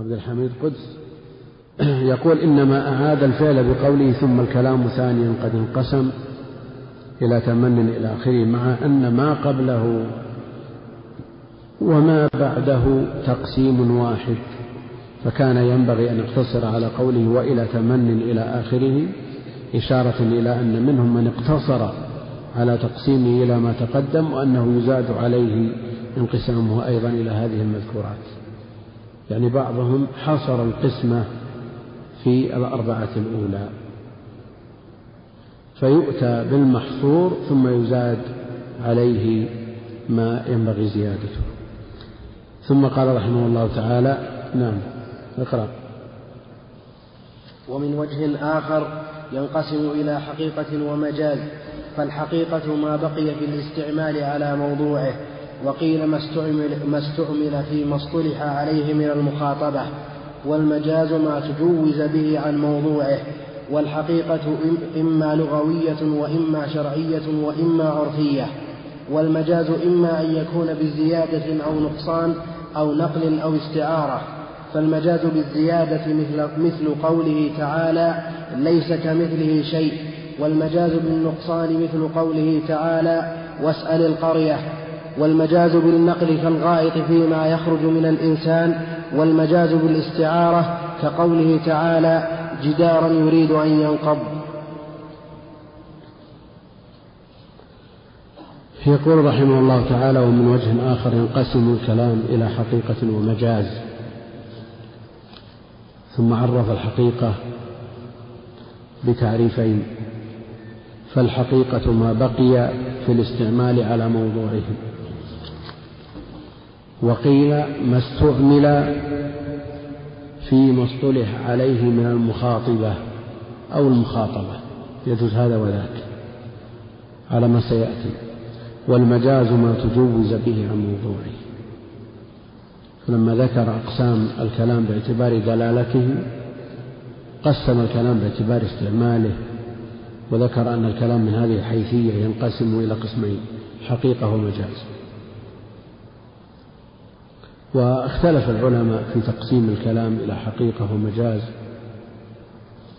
عبد الحميد قدس يقول إنما أعاد الفعل بقوله ثم الكلام ثانيا قد انقسم إلى تمن إلى آخره مع أن ما قبله وما بعده تقسيم واحد فكان ينبغي أن يقتصر على قوله وإلى تمن إلى آخره إشارة إلى أن منهم من اقتصر على تقسيمه إلى ما تقدم وأنه يزاد عليه انقسامه أيضا إلى هذه المذكورات. يعني بعضهم حصر القسمة في الأربعة الأولى. فيؤتى بالمحصور ثم يزاد عليه ما ينبغي زيادته. ثم قال رحمه الله تعالى نعم اقرأ. ومن وجه آخر ينقسم إلى حقيقة ومجاز فالحقيقة ما بقي في الاستعمال على موضوعه. وقيل ما استعمل, ما استعمل فيما اصطلح عليه من المخاطبة والمجاز ما تجوز به عن موضوعه والحقيقة إما لغوية وإما شرعية وإما عرفية والمجاز إما أن يكون بزيادة أو نقصان أو نقل أو استعارة فالمجاز بالزيادة مثل, مثل قوله تعالى ليس كمثله شيء والمجاز بالنقصان مثل قوله تعالى واسأل القرية. والمجاز بالنقل كالغائط فيما يخرج من الإنسان والمجاز بالاستعارة كقوله تعالى جدارا يريد أن ينقض. يقول رحمه الله تعالى ومن وجه آخر ينقسم الكلام إلى حقيقة ومجاز. ثم عرف الحقيقة بتعريفين فالحقيقة ما بقي في الاستعمال على موضوعه وقيل ما استعمل فيما اصطلح عليه من المخاطبة أو المخاطبة. يجوز هذا وذاك. على ما سيأتي. والمجاز ما تجوز به عن موضوعه. فلما ذكر أقسام الكلام باعتبار دلالته قسم الكلام باعتبار استعماله وذكر أن الكلام من هذه الحيثية ينقسم إلى قسمين حقيقة ومجاز. واختلف العلماء في تقسيم الكلام إلى حقيقة ومجاز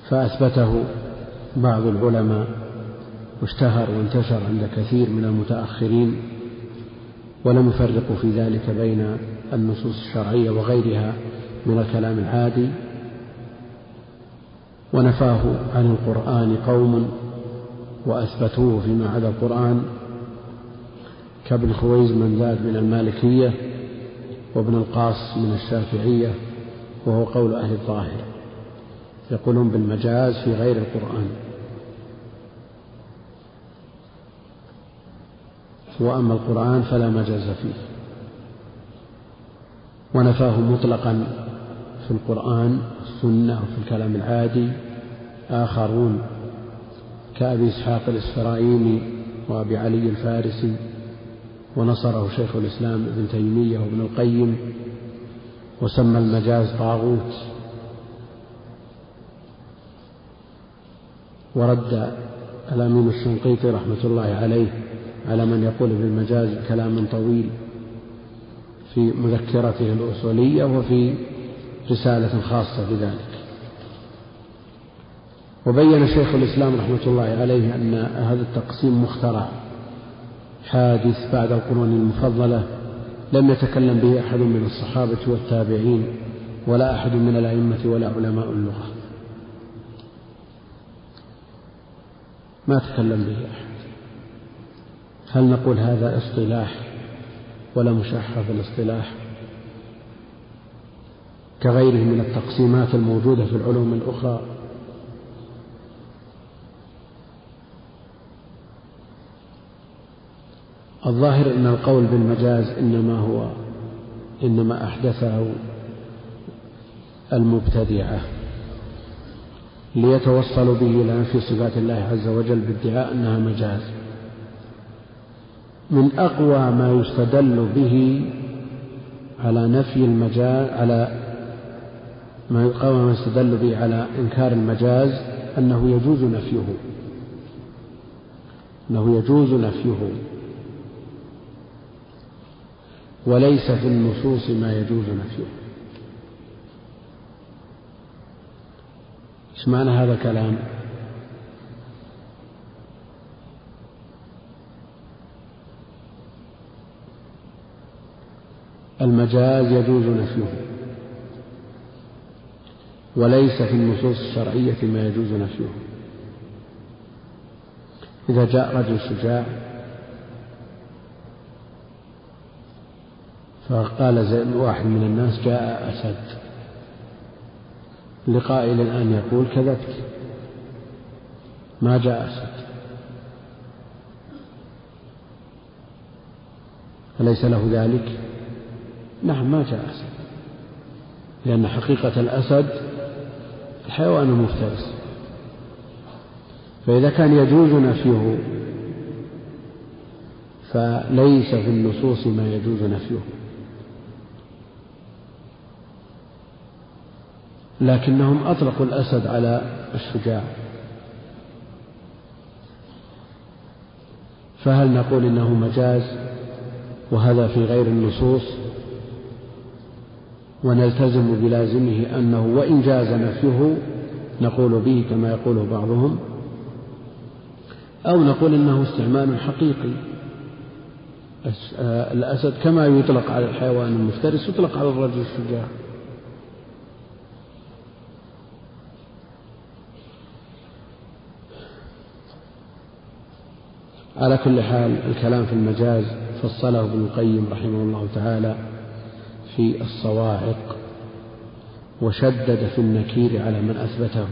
فأثبته بعض العلماء واشتهر وانتشر عند كثير من المتأخرين ولم يفرقوا في ذلك بين النصوص الشرعية وغيرها من الكلام العادي. ونفاه عن القرآن قوم وأثبتوه فيما عدا القرآن كابن خويز من زاد من المالكية وابن القاص من الشافعية وهو قول أهل الظاهر يقولون بالمجاز في غير القرآن. وأما القرآن فلا مجاز فيه. ونفاه مطلقا في القرآن السنة وفي الكلام العادي آخرون كأبي إسحاق الإسفرايني وأبي علي الفارسي ونصره شيخ الإسلام ابن تيمية وابن القيم وسمى المجاز طاغوت ورد الأمين الشنقيطي رحمة الله عليه على من يقول بالمجاز كلاما طويل في مذكرته الأصولية وفي رسالة خاصة بذلك. وبين شيخ الإسلام رحمة الله عليه أن هذا التقسيم مخترع. حادث بعد القرون المفضلة لم يتكلم به أحد من الصحابة والتابعين ولا أحد من الأئمة ولا علماء اللغة. ما تكلم به أحد. هل نقول هذا اصطلاح ولا مشاحة في الاصطلاح؟ كغيره من التقسيمات الموجودة في العلوم الأخرى الظاهر أن القول بالمجاز إنما هو إنما أحدثه المبتدعة ليتوصلوا به إلى نفي صفات الله عز وجل بادعاء أنها مجاز. من أقوى ما يستدل به على نفي المجاز على ما أقوى ما يستدل به على إنكار المجاز أنه يجوز نفيه. أنه يجوز نفيه. وليس في النصوص ما يجوز نفيه. إيش معنى هذا الكلام؟ المجاز يجوز نفيه. وليس في النصوص الشرعية ما يجوز نفيه. إذا جاء رجل شجاع فقال واحد من الناس جاء أسد. لقائل الآن يقول كذبت. ما جاء أسد. أليس له ذلك؟ نعم ما جاء أسد. لأن حقيقة الأسد الحيوان المفترس. فإذا كان يجوز نفيه فليس في النصوص ما يجوز نفيه لكنهم أطلقوا الأسد على الشجاع. فهل نقول إنه مجاز وهذا في غير النصوص؟ ونلتزم بلازمه أنه وإن جاز نفيه نقول به كما يقوله بعضهم أو نقول إنه استعمال حقيقي. الأسد كما يطلق على الحيوان المفترس يطلق على الرجل الشجاع. على كل حال الكلام في المجاز فصله ابن القيم رحمه الله تعالى في الصواعق وشدد في النكير على من أثبته.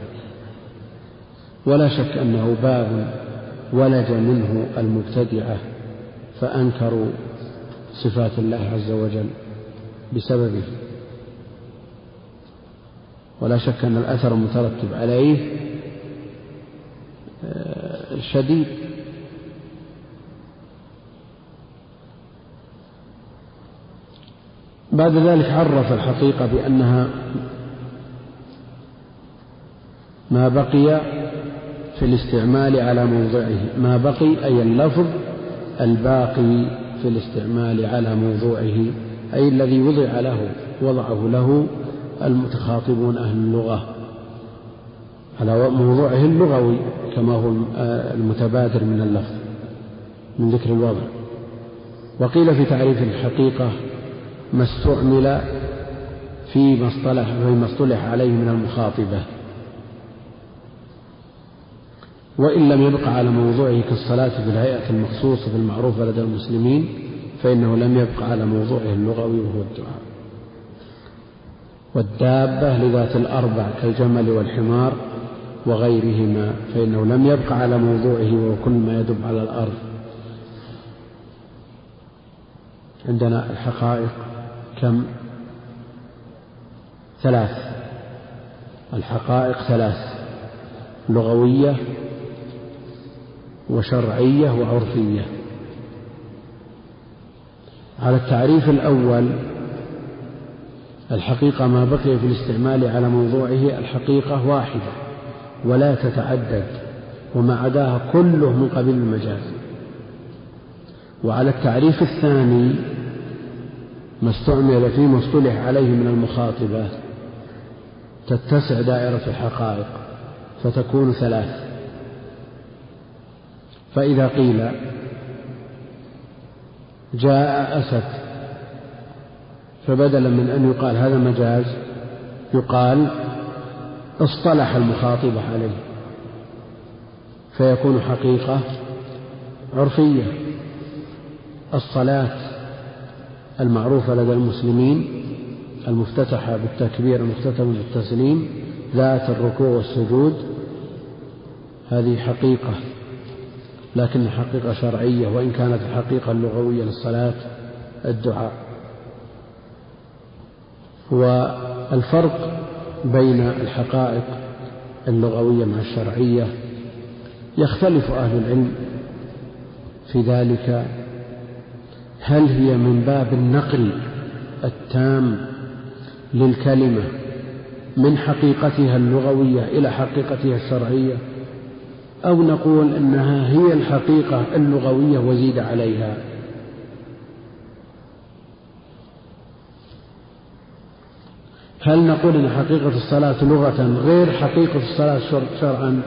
ولا شك أنه باب ولج منه المبتدعة فأنكروا صفات الله عز وجل بسببه. ولا شك أن الأثر المترتب عليه آه، شديد. بعد ذلك عرف الحقيقة بأنها ما بقي في الاستعمال على موضعه. ما بقي أي اللفظ الباقي في الاستعمال على موضوعه أي الذي وضع له وضعه له المتخاطبون أهل اللغة على موضوعه اللغوي كما هو المتبادر من اللفظ من ذكر الوضع وقيل في تعريف الحقيقة ما استعمل فيما اصطلح فيما اصطلح عليه من المخاطبة. وإن لم يبق على موضوعه كالصلاة في الهيئة المخصوصة المعروفة لدى المسلمين فإنه لم يبق على موضوعه اللغوي وهو الدعاء. والدابة لذات الأربع كالجمل والحمار وغيرهما فإنه لم يبق على موضوعه وهو كل ما يدب على الأرض. عندنا الحقائق. كم؟ ثلاث. الحقائق ثلاث. لغوية وشرعية وعرفية. على التعريف الأول الحقيقة ما بقي في الاستعمال على موضوعه الحقيقة واحدة ولا تتعدد وما عداها كله من قبيل المجاز. وعلى التعريف الثاني ما استعمل فيما اصطلح عليه من المخاطبة. تتسع دائرة الحقائق فتكون ثلاث. فإذا قيل جاء أسد فبدلا من أن يقال هذا مجاز يقال اصطلح المخاطبة عليه. فيكون حقيقة عرفية. الصلاة المعروفة لدى المسلمين المفتتحة بالتكبير المختتمة بالتسليم ذات الركوع والسجود. هذه حقيقة لكن حقيقة شرعية وإن كانت الحقيقة اللغوية للصلاة الدعاء. والفرق بين الحقائق اللغوية مع الشرعية يختلف أهل العلم في ذلك هل هي من باب النقل التام للكلمة من حقيقتها اللغوية إلى حقيقتها الشرعية؟ أو نقول إنها هي الحقيقة اللغوية وزيد عليها؟ هل نقول إن حقيقة الصلاة لغة غير حقيقة الصلاة شرعا؟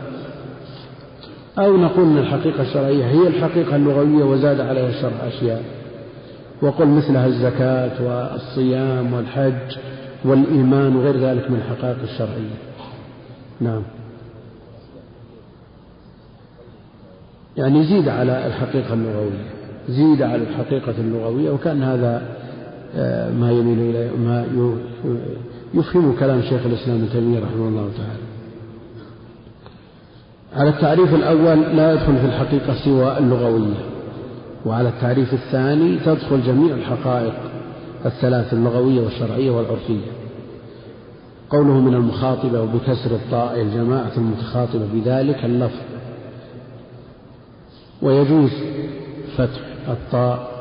أو نقول أن الحقيقة الشرعية هي الحقيقة اللغوية وزاد عليها الشرع أشياء؟ وقل مثلها الزكاة والصيام والحج والإيمان وغير ذلك من الحقائق الشرعية. نعم. يعني زيد على الحقيقة اللغوية زيد على الحقيقة اللغوية وكأن هذا آه، ما يميل إليه ما يفهم كلام شيخ الإسلام ابن تيمية رحمه الله تعالى. على التعريف الأول لا يدخل في الحقيقة سوى اللغوية. وعلى التعريف الثاني تدخل جميع الحقائق الثلاث اللغوية والشرعية والعرفية. قوله من المخاطبة وبكسر الطاء الجماعة المتخاطبة بذلك اللفظ. ويجوز فتح الطاء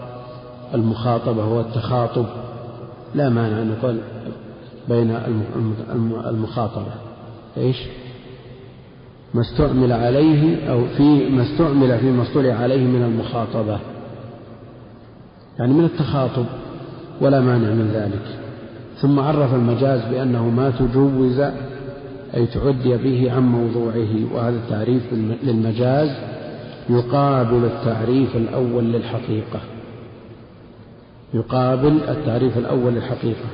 المخاطبة هو التخاطب لا مانع أن يقول بين المخاطبة. إيش؟ ما استعمل عليه أو في ما استعمل في مصطلح عليه من المخاطبة. يعني من التخاطب ولا مانع من ذلك. ثم عرف المجاز بأنه ما تجوز أي تعدي به عن موضوعه وهذا التعريف للمجاز يقابل التعريف الأول للحقيقة. يقابل التعريف الأول للحقيقة.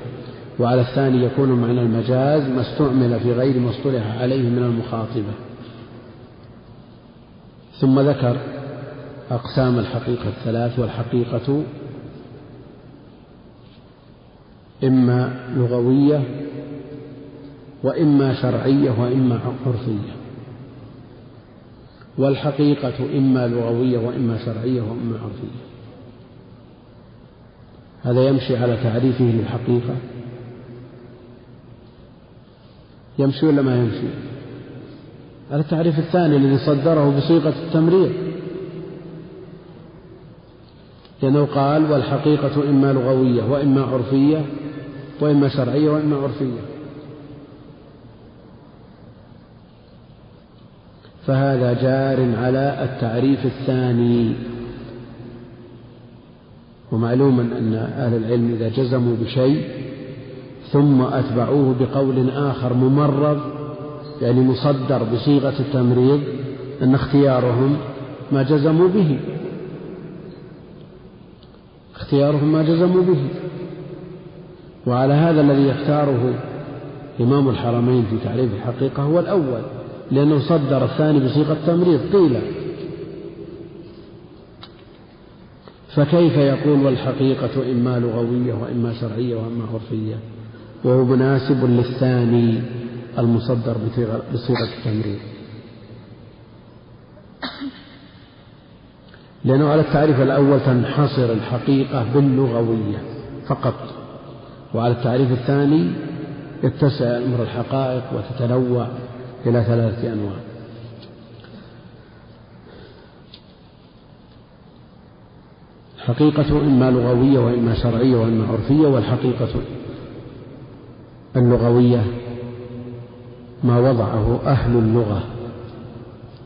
وعلى الثاني يكون معنى المجاز ما استعمل في غير ما اصطلح عليه من المخاطبة. ثم ذكر أقسام الحقيقة الثلاث والحقيقة إما لغوية وإما شرعية وإما عرفية. والحقيقة إما لغوية وإما شرعية وإما عرفية. هذا يمشي على تعريفه للحقيقة. يمشي ولا ما يمشي؟ على التعريف الثاني الذي صدره بصيغة التمريض. لأنه قال والحقيقة إما لغوية وإما عرفية وإما شرعية وإما عرفية. فهذا جار على التعريف الثاني. ومعلوم أن أهل العلم إذا جزموا بشيء ثم أتبعوه بقول آخر ممرض يعني مصدر بصيغة التمريض أن اختيارهم ما جزموا به. اختيارهم ما جزموا به. وعلى هذا الذي يختاره إمام الحرمين في تعريف الحقيقة هو الأول لأنه صدر الثاني بصيغة تمريض قيل فكيف يقول والحقيقة إما لغوية وإما شرعية وإما عرفية؟ وهو مناسب للثاني المصدر بصيغة التمريض. لأنه على التعريف الأول تنحصر الحقيقة باللغوية فقط. وعلى التعريف الثاني يتسع أمر الحقائق وتتنوع إلى ثلاثة أنواع. حقيقة إما لغوية وإما شرعية وإما عرفية والحقيقة اللغوية ما وضعه أهل اللغة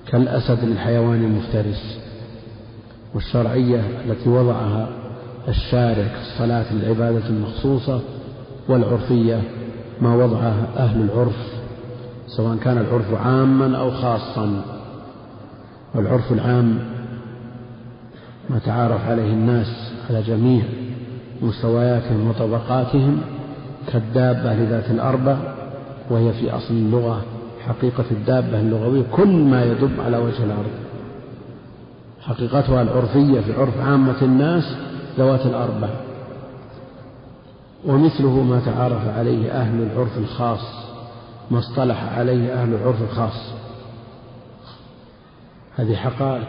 كالأسد للحيوان المفترس والشرعية التي وضعها الشارع كالصلاة للعبادة المخصوصة والعرفية ما وضعها أهل العرف سواء كان العرف عاما أو خاصا. والعرف العام ما تعارف عليه الناس على جميع مستوياتهم وطبقاتهم كالدابة لذات الأربع وهي في أصل اللغة حقيقة الدابة اللغوية كل ما يدب على وجه الأرض. حقيقتها العرفية في عرف عامة الناس ذوات الأربع. ومثله ما تعارف عليه أهل العرف الخاص ما اصطلح عليه أهل العرف الخاص. هذه حقائق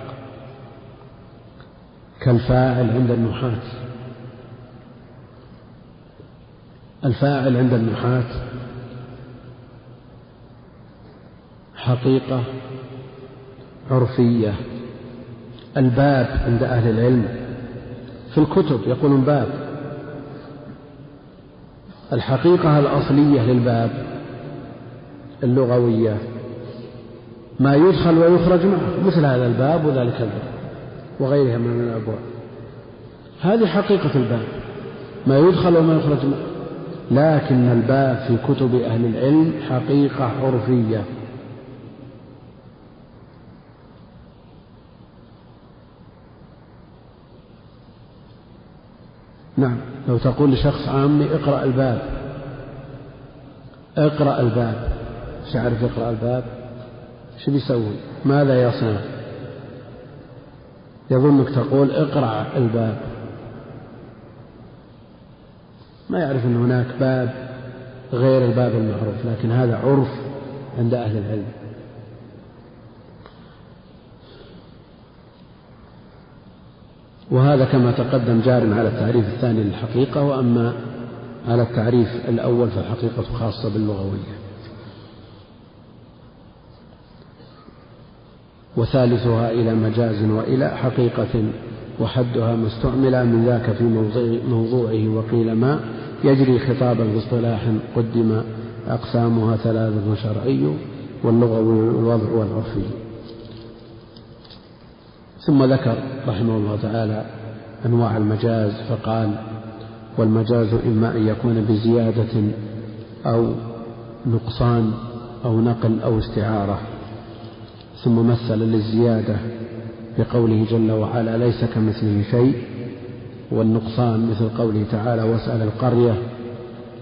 كالفاعل عند النحاة. الفاعل عند النحاة حقيقة عرفية. الباب عند أهل العلم في الكتب يقولون باب. الحقيقة الأصلية للباب اللغوية. ما يدخل ويخرج معه مثل هذا الباب وذلك الباب وغيرها من الأبواب. هذه حقيقة الباب ما يدخل وما يخرج معه. لكن الباب في كتب أهل العلم حقيقة عرفية. نعم. لو تقول لشخص عامي اقرأ الباب. اقرأ الباب. إيش يعرف يقرأ الباب؟ إيش بيسوي؟ ماذا يصنع؟ يظنك تقول اقرأ الباب. ما يعرف أن هناك باب غير الباب المعروف لكن هذا عرف عند أهل العلم. وهذا كما تقدم جار على التعريف الثاني للحقيقة وأما على التعريف الأول فالحقيقة خاصة باللغوية. وثالثها إلى مجاز وإلى حقيقة وحدها ما استعمل من ذاك في موضوعه وقيل ما يجري خطابا باصطلاح قدم أقسامها ثلاثة شرعي واللغوي والوضع والعرفي ثم ذكر رحمه الله تعالى أنواع المجاز فقال والمجاز إما أن يكون بزيادة أو نقصان أو نقل أو استعارة ثم مثل للزيادة بقوله جل وعلا ليس كمثله شيء والنقصان مثل قوله تعالى واسأل القرية.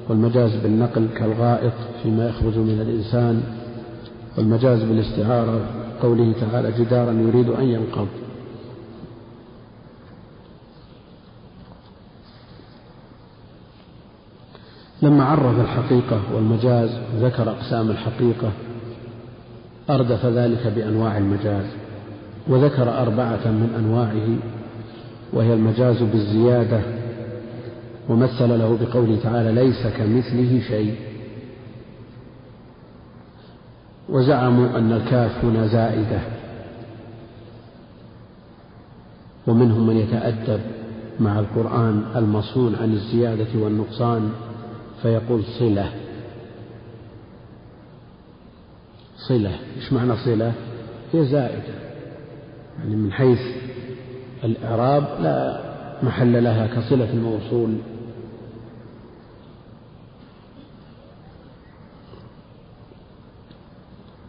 والمجاز بالنقل كالغائط فيما يخرج من الإنسان والمجاز بالاستعارة قوله تعالى جدارا يريد أن ينقض. لما عرف الحقيقة والمجاز ذكر أقسام الحقيقة أردف ذلك بأنواع المجاز وذكر أربعة من أنواعه وهي المجاز بالزيادة ومثل له بقوله تعالى ليس كمثله شيء وزعموا أن الكاف هنا زائدة ومنهم من يتأدب مع القرآن المصون عن الزيادة والنقصان. فيقول صلة. صلة. إيش معنى صلة؟ هي زائدة. يعني من حيث الإعراب لا محل لها كصلة الموصول.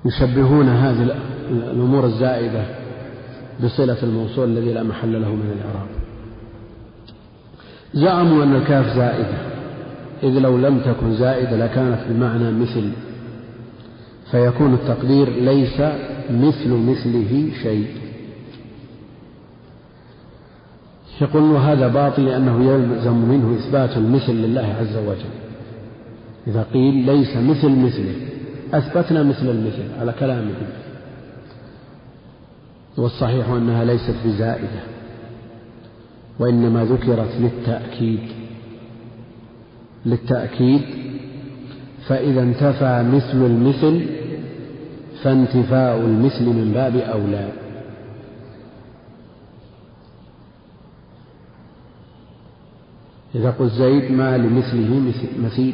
يشبهون هذه الأمور الزائدة بصلة الموصول الذي لا محل له من الإعراب. زعموا أن الكاف زائدة. إذ لو لم تكن زائدة لكانت بمعنى مثل. فيكون التقدير ليس مثل مثله شيء. يقول وهذا باطل لأنه يلزم منه إثبات المثل لله عز وجل. إذا قيل ليس مثل مثله أثبتنا مثل المثل على كلامه. والصحيح أنها ليست بزائدة وإنما ذكرت للتأكيد. للتأكيد فإذا انتفى مثل المثل فانتفاء المثل من باب أولى. إذا قلت زيد ما لمثله مثيل.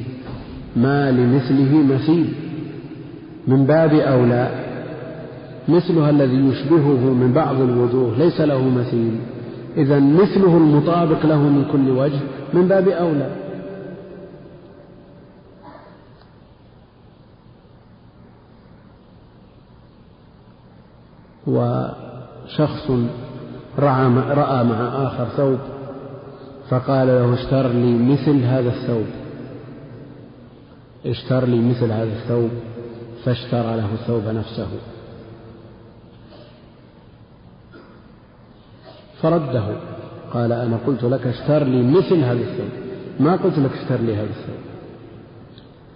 ما لمثله مثيل. من باب أولى مثلها الذي يشبهه من بعض الوجوه ليس له مثيل. إذا مثله المطابق له من كل وجه من باب أولى. وشخص رأى مع آخر ثوب فقال له اشتر لي مثل هذا الثوب. اشتر لي مثل هذا الثوب فاشترى له الثوب نفسه. فرده قال أنا قلت لك اشتر لي مثل هذا الثوب. ما قلت لك اشتر لي هذا الثوب.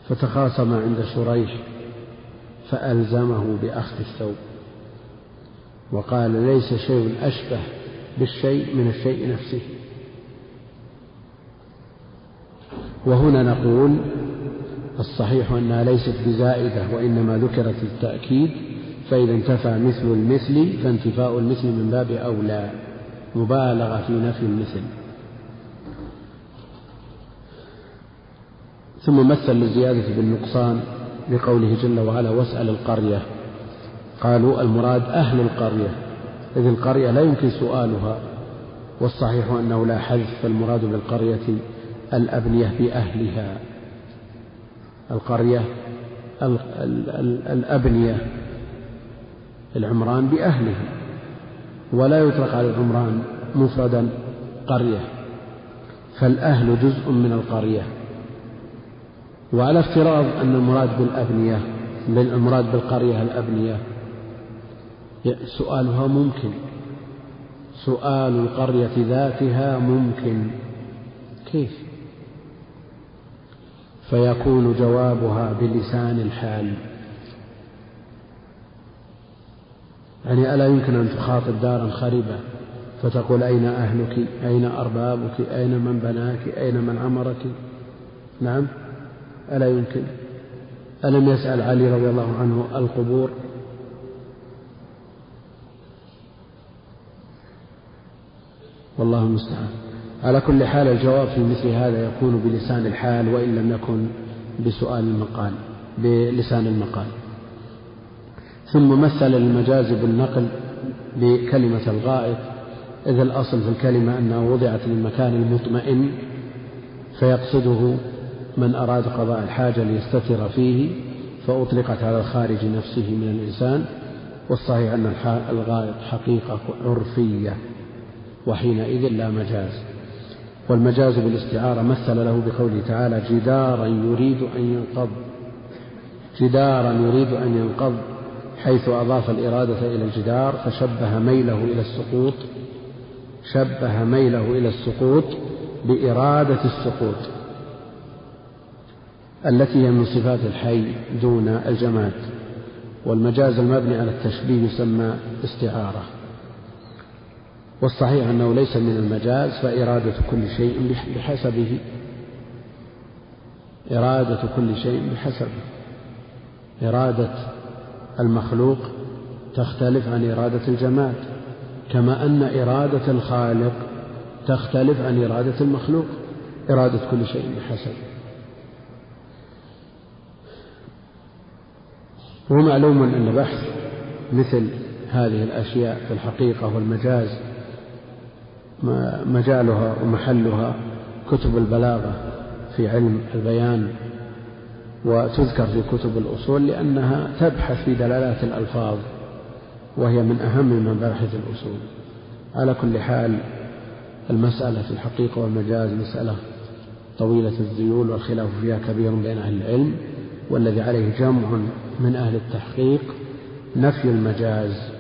فتخاصم عند شريح فألزمه بأخذ الثوب. وقال ليس شيء أشبه بالشيء من الشيء نفسه. وهنا نقول الصحيح أنها ليست بزائدة وإنما ذكرت التأكيد فإذا انتفى مثل المثل فانتفاء المثل من باب أولى مبالغة في نفي المثل. ثم مثل للزيادة بالنقصان بقوله جل وعلا واسأل القرية قالوا المراد أهل القرية إذ القرية لا يمكن سؤالها والصحيح أنه لا حذف فالمراد بالقرية الأبنية بأهلها. القرية الأبنية العمران بأهله ولا يطلق على العمران مفردا قرية فالأهل جزء من القرية. وعلى افتراض أن المراد بالأبنية المراد بالقرية الأبنية سؤالها ممكن. سؤال القرية ذاتها ممكن. كيف؟ فيكون جوابها بلسان الحال. يعني ألا يمكن أن تخاطب دارا خربة فتقول أين أهلك؟ أين أربابك؟ أين من بناك؟ أين من عمرك؟ نعم ألا يمكن. ألم يسأل علي رضي الله عنه القبور؟ والله المستعان. على كل حال الجواب في مثل هذا يكون بلسان الحال وإن لم يكن بسؤال المقال بلسان المقال. ثم مثل المجاز بالنقل بكلمة الغائط. إذ الأصل في الكلمة أنها وضعت للمكان المطمئن فيقصده من أراد قضاء الحاجة ليستتر فيه فأطلقت على الخارج نفسه من الإنسان. والصحيح أن الغائط حقيقة عرفية. وحينئذ لا مجاز. والمجاز بالاستعارة مثل له بقوله تعالى جدارا يريد أن ينقض. جدارا يريد أن ينقض. حيث أضاف الإرادة إلى الجدار فشبه ميله إلى السقوط. شبه ميله إلى السقوط بإرادة السقوط. التي هي من صفات الحي دون الجماد. والمجاز المبني على التشبيه يسمى استعارة. والصحيح أنه ليس من المجاز فإرادة كل شيء بحسبه. إرادة كل شيء بحسبه. إرادة المخلوق تختلف عن إرادة الجماد كما أن إرادة الخالق تختلف عن إرادة المخلوق. إرادة كل شيء بحسبه. ومعلوم أن بحث مثل هذه الأشياء في الحقيقة والمجاز مجالها ومحلها كتب البلاغة في علم البيان وتذكر في كتب الأصول لأنها تبحث في دلالات الألفاظ وهي من أهم مباحث الأصول. على كل حال المسألة في الحقيقة والمجاز مسألة طويلة الذيول والخلاف فيها كبير بين أهل العلم والذي عليه جمع من أهل التحقيق نفي المجاز.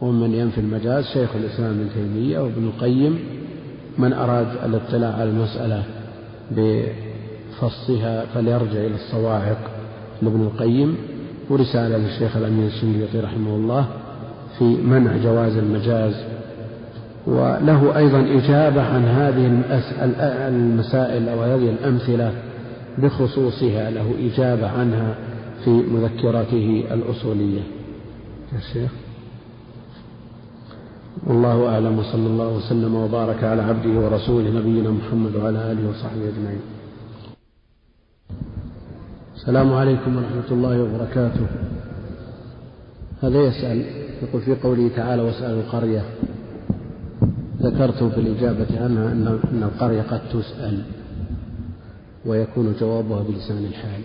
ومن ينفي المجاز شيخ الإسلام ابن تيمية وابن القيم من أراد الاطلاع على المسألة بفصها فليرجع إلى الصواعق لابن القيم ورسالة للشيخ الأمين الشنقيطي رحمه الله في منع جواز المجاز. وله أيضا إجابة عن هذه المسائل أو هذه الأمثلة بخصوصها له إجابة عنها في مذكرته الأصولية. يا شيخ. والله أعلم وصلى الله وسلم وبارك على عبده ورسوله نبينا محمد وعلى آله وصحبه أجمعين. السلام عليكم ورحمة الله وبركاته. هذا يسأل يقول في قوله تعالى واسأل القرية. ذكرت في الإجابة عنها أن القرية قد تسأل ويكون جوابها بلسان الحال.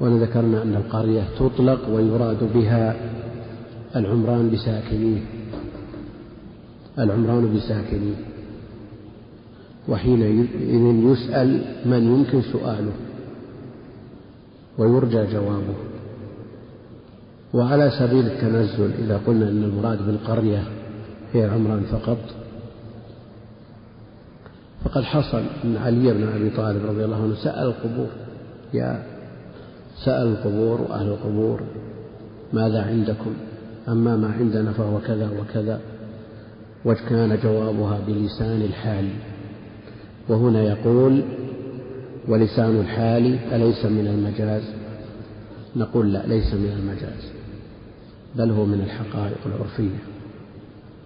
ذكرنا أن القرية تطلق ويراد بها العمران بساكنيه العمران بساكنيه وحينئذ يسأل من يمكن سؤاله. ويرجى جوابه. وعلى سبيل التنزل إذا قلنا أن المراد بالقرية هي عمران فقط فقد حصل أن علي بن أبي طالب رضي الله عنه سأل القبور يا سأل القبور وأهل القبور ماذا عندكم؟ أما ما عندنا فهو كذا وكذا وكان جوابها بلسان الحال. وهنا يقول ولسان الحال أليس من المجاز؟ نقول لا ليس من المجاز بل هو من الحقائق العرفية.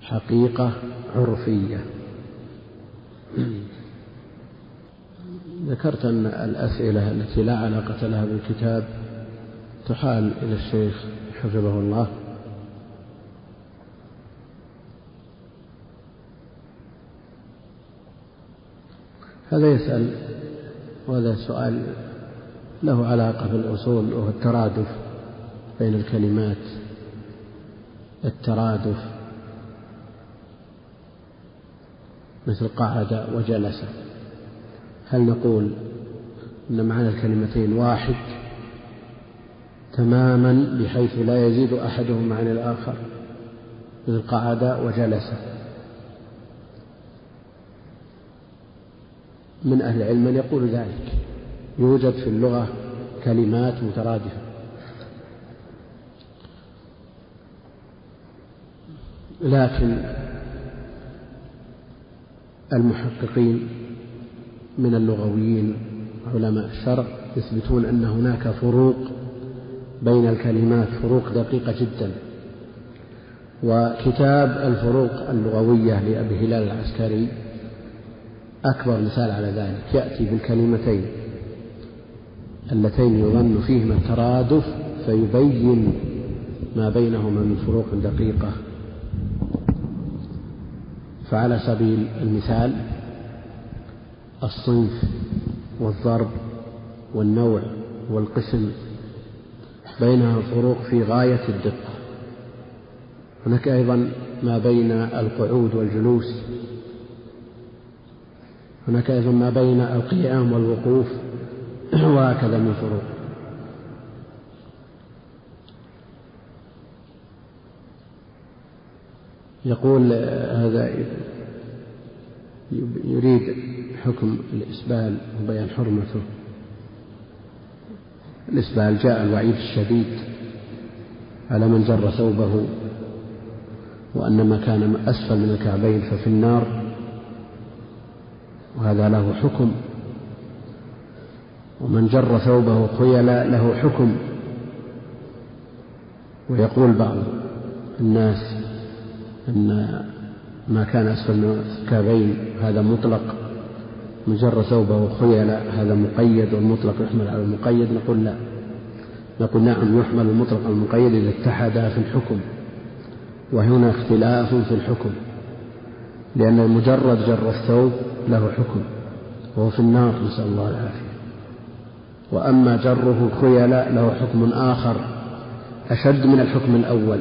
حقيقة عرفية. ذكرت أن الأسئلة التي لا علاقة لها بالكتاب تحال إلى الشيخ حفظه الله. هذا يسأل وهذا سؤال له علاقة بالأصول وهو الترادف بين الكلمات الترادف مثل قعد وجلس. هل نقول أن معنى الكلمتين واحد تماما بحيث لا يزيد أحدهما عن الآخر؟ مثل قعد وجلس. من أهل العلم من يقول ذلك. يوجد في اللغة كلمات مترادفة. لكن المحققين من اللغويين علماء الشرع يثبتون أن هناك فروق بين الكلمات فروق دقيقة جدا. وكتاب الفروق اللغوية لأبي هلال العسكري أكبر مثال على ذلك يأتي بالكلمتين اللتين يظن فيهما الترادف فيبين ما بينهما من فروق دقيقة. فعلى سبيل المثال الصنف والضرب والنوع والقسم بينها فروق في غاية الدقة. هناك أيضا ما بين القعود والجلوس هناك أيضا ما بين القيام والوقوف وهكذا من فروق. يقول هذا يريد حكم الإسبال وبيان حرمته. الإسبال جاء الوعيد الشديد على من جر ثوبه وأن ما كان أسفل من الكعبين ففي النار وهذا له حكم. ومن جر ثوبه خيلا له حكم. ويقول بعض الناس أن ما كان أسفل الكعبين هذا مطلق. من جر ثوبه خيلا هذا مقيد والمطلق يحمل على المقيد. نقول لا. نقول نعم يحمل المطلق على المقيد إذا اتحدا في الحكم. وهنا اختلاف في الحكم. لأن مجرد جر الثوب له حكم وهو في النار نسأل الله العافية. وأما جره خيلاء له حكم آخر أشد من الحكم الأول.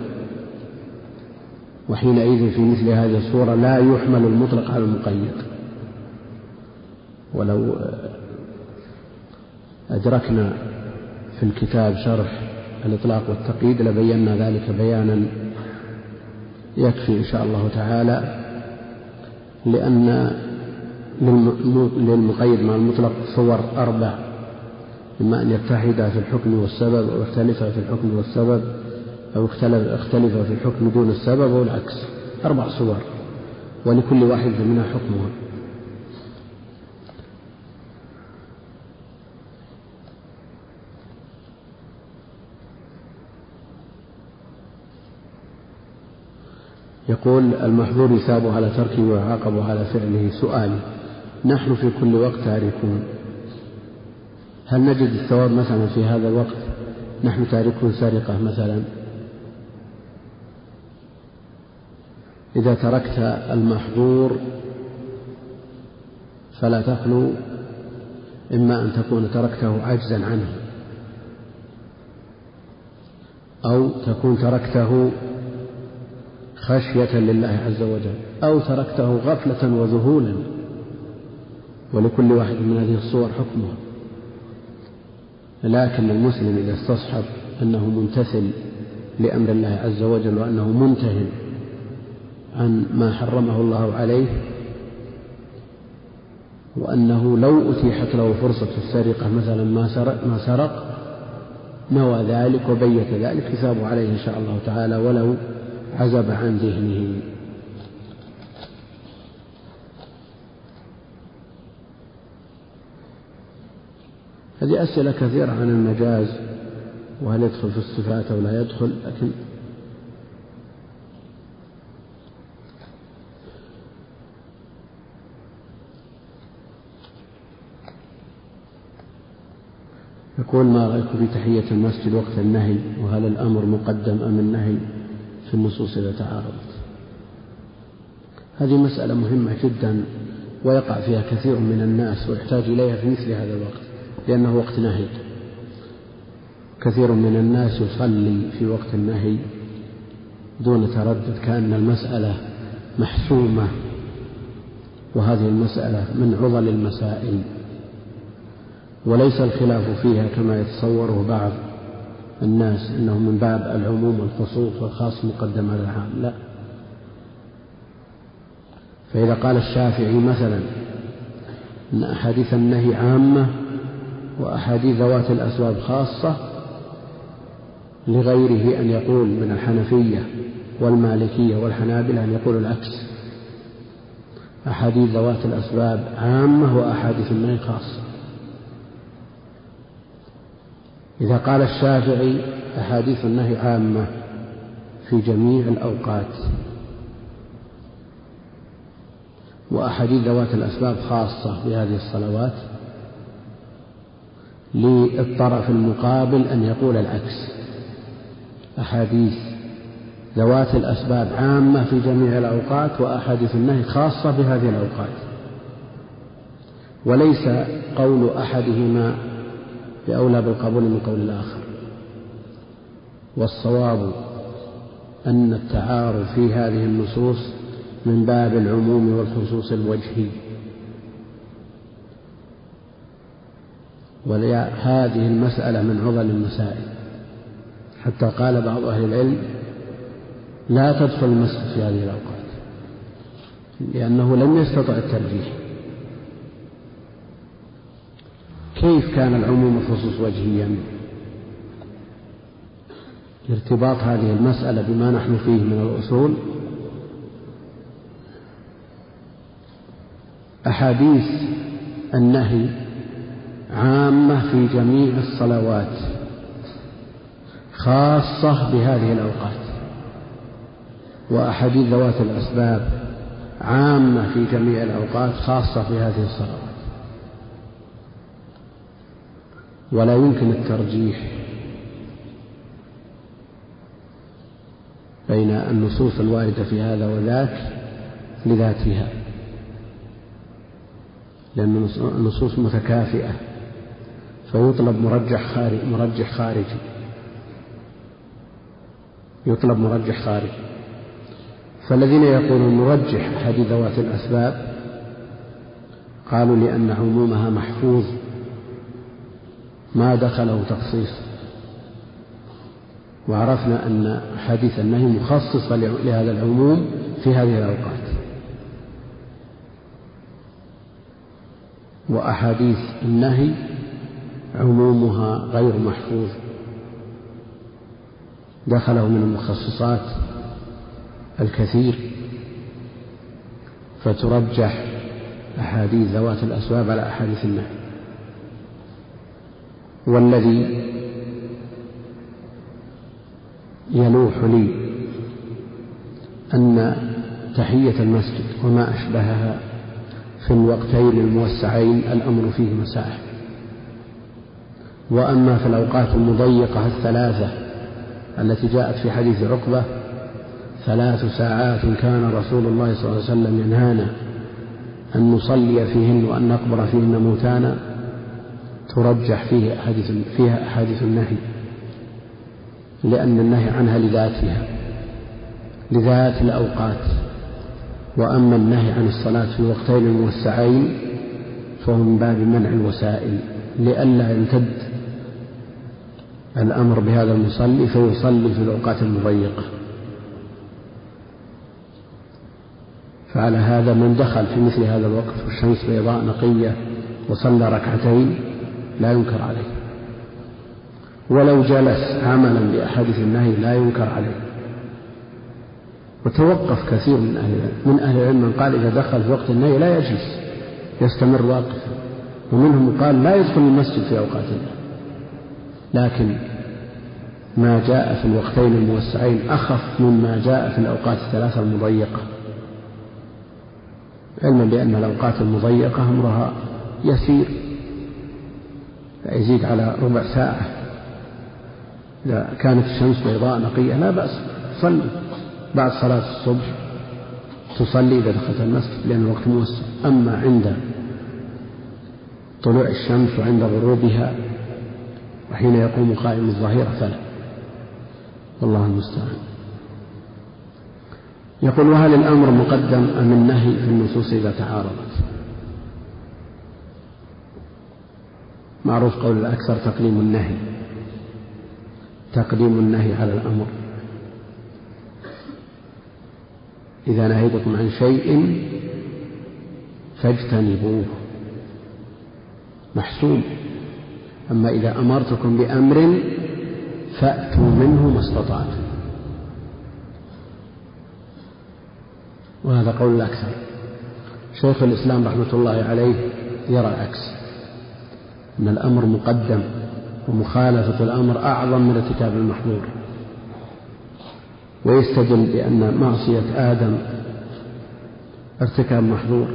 وحينئذ في مثل هذه الصورة لا يحمل المطلق على المقيد. ولو أدركنا في الكتاب شرح الإطلاق والتقييد لبينا ذلك بيانا يكفي إن شاء الله تعالى. لأن للمقيد مع المطلق صور أربع إما أن يتحد في الحكم والسبب أو يختلف في الحكم والسبب أو اختلف في الحكم دون السبب أو العكس. أربع صور ولكل واحد منها حكمها. يقول المحظور يثاب على تركه ويعاقب على فعله سؤال نحن في كل وقت تاركون. هل نجد الثواب مثلا في هذا الوقت؟ نحن تاركون سرقة مثلا. إذا تركت المحظور فلا تخلو إما أن تكون تركته عجزا عنه أو تكون تركته خشية لله عز وجل أو تركته غفلة وذهولا. ولكل واحد من هذه الصور حكمها لكن المسلم إذا استصحب أنه ممتثل لأمر الله عز وجل وأنه منتهٍ عن ما حرمه الله عليه وأنه لو أتيحت له فرصة السرقة مثلا ما سرق, ما سرق نوى ذلك وبيت ذلك حسابه عليه إن شاء الله تعالى. ولو عزب عن ذهنه. هذه أسئلة كثيرة عن المجاز وهل يدخل في الصفات أو لا يدخل لكن يقول ما رأيك في تحية المسجد وقت النهي؟ وهل الأمر مقدم أم النهي؟ في النصوص إذا تعارضت. هذه مسألة مهمة جدا ويقع فيها كثير من الناس ويحتاج إليها في مثل هذا الوقت لأنه وقت نهي. كثير من الناس يصلي في وقت النهي دون تردد كأن المسألة محسومة وهذه المسألة من عضل المسائل وليس الخلاف فيها كما يتصوره بعض. الناس أنه من باب العموم والخصوص والخاص مقدم على العام لا. فإذا قال الشافعي مثلا أن أحاديث النهي عامة وأحاديث ذوات الأسباب خاصة لغيره أن يقول من الحنفية والمالكية والحنابلة أن يقول العكس. أحاديث ذوات الأسباب عامة وأحاديث النهي خاصة. إذا قال الشافعي أحاديث النهي عامة في جميع الأوقات وأحاديث ذوات الأسباب خاصة بهذه الصلوات للطرف المقابل أن يقول العكس. أحاديث ذوات الأسباب عامة في جميع الأوقات وأحاديث النهي خاصة بهذه الأوقات. وليس قول أحدهما بأولى بالقبول من قول الآخر. والصواب أن التعارض في هذه النصوص من باب العموم والخصوص الوجهي. وهذه المسألة من عضل المسائل. حتى قال بعض أهل العلم لا تدخل المسجد في هذه الأوقات لأنه لم يستطع الترجيح. كيف كان العموم والخصوص وجهيا؟ ارتباط هذه المسألة بما نحن فيه من الأصول. أحاديث النهي عامة في جميع الصلوات خاصة بهذه الأوقات وأحاديث ذوات الأسباب عامة في جميع الأوقات خاصة في هذه الصلوات. ولا يمكن الترجيح بين النصوص الواردة في هذا وذاك لذاتها. لأن النصوص متكافئة فيطلب مرجح خارج مرجح خارجي. يطلب مرجح خارجي فالذين يقولون نرجح حديث ذوات الأسباب قالوا لأن عمومها محفوظ. ما دخله تخصيص. وعرفنا أن حديث النهي مخصصة لهذا العموم في هذه الأوقات. وأحاديث النهي عمومها غير محفوظ. دخله من المخصصات الكثير. فترجح أحاديث ذوات الأسباب على أحاديث النهي. والذي يلوح لي أن تحية المسجد وما أشبهها في الوقتين الموسعين الأمر فيه مساحة وأما في الأوقات المضيقة الثلاثة التي جاءت في حديث عقبة ثلاث ساعات كان رسول الله صلى الله عليه وسلم ينهانا أن نصلي فيهن وأن نقبر فيهن موتانا ترجح فيه أحاديث فيها أحاديث النهي لأن النهي عنها لذاتها لذات الأوقات. وأما النهي عن الصلاة في الوقتين الموسعين فهو من باب منع الوسائل لئلا يمتد الأمر بهذا المصلي فيصلي في الأوقات المضيقة. فعلى هذا من دخل في مثل هذا الوقت والشمس بيضاء نقية وصلى ركعتين لا ينكر عليه. ولو جلس عملا بأحاديث النهي لا ينكر عليه. وتوقف كثير من أهل من أهل العلم من قال إذا دخل في وقت النهي لا يجلس يستمر واقفا ومنهم من قال لا يدخل المسجد في أوقات النهي. لكن ما جاء في الوقتين الموسعين أخف مما جاء في الأوقات الثلاثة المضيقة. علما بأن الأوقات المضيقة أمرها يسير. يزيد على ربع ساعة. إذا كانت الشمس بيضاء نقية لا بأس صلي بعد صلاة الصبح تصلي إذا دخلت المسجد لأن الوقت موسع. أما عند طلوع الشمس وعند غروبها وحين يقوم قائم الظهيرة فلا. والله المستعان. يقول وهل الأمر مقدم أم النهي في النصوص إذا تعارضت؟ معروف قول الأكثر تقديم النهي. تقديم النهي على الأمر. إذا نهيتكم عن شيء فاجتنبوه. محسوم أما إذا أمرتكم بأمر فأتوا منه ما استطعتم. وهذا قول الأكثر. شيخ الإسلام رحمة الله عليه يرى العكس. أن الأمر مقدم ومخالفة الأمر أعظم من ارتكاب المحظور. ويستدل بأن معصية آدم ارتكاب محظور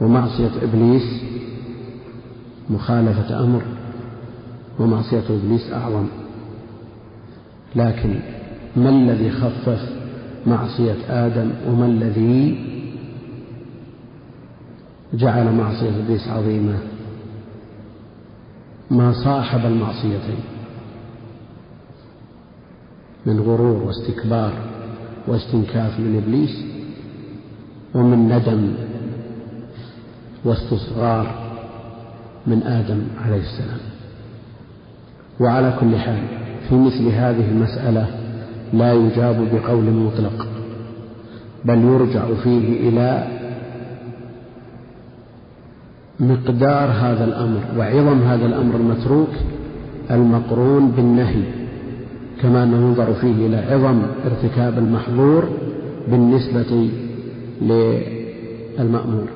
ومعصية إبليس مخالفة أمر ومعصية إبليس أعظم. لكن ما الذي خفف معصية آدم وما الذي جعل معصية إبليس عظيمة؟ ما صاحب المعصيتين من غرور واستكبار واستنكاف من إبليس ومن ندم واستصغار من آدم عليه السلام. وعلى كل حال في مثل هذه المسألة لا يجاب بقول مطلق بل يرجع فيه إلى مقدار هذا الأمر وعظم هذا الأمر المتروك المقرون بالنهي كما أنه ينظر فيه إلى عظم ارتكاب المحظور بالنسبة للمأمور.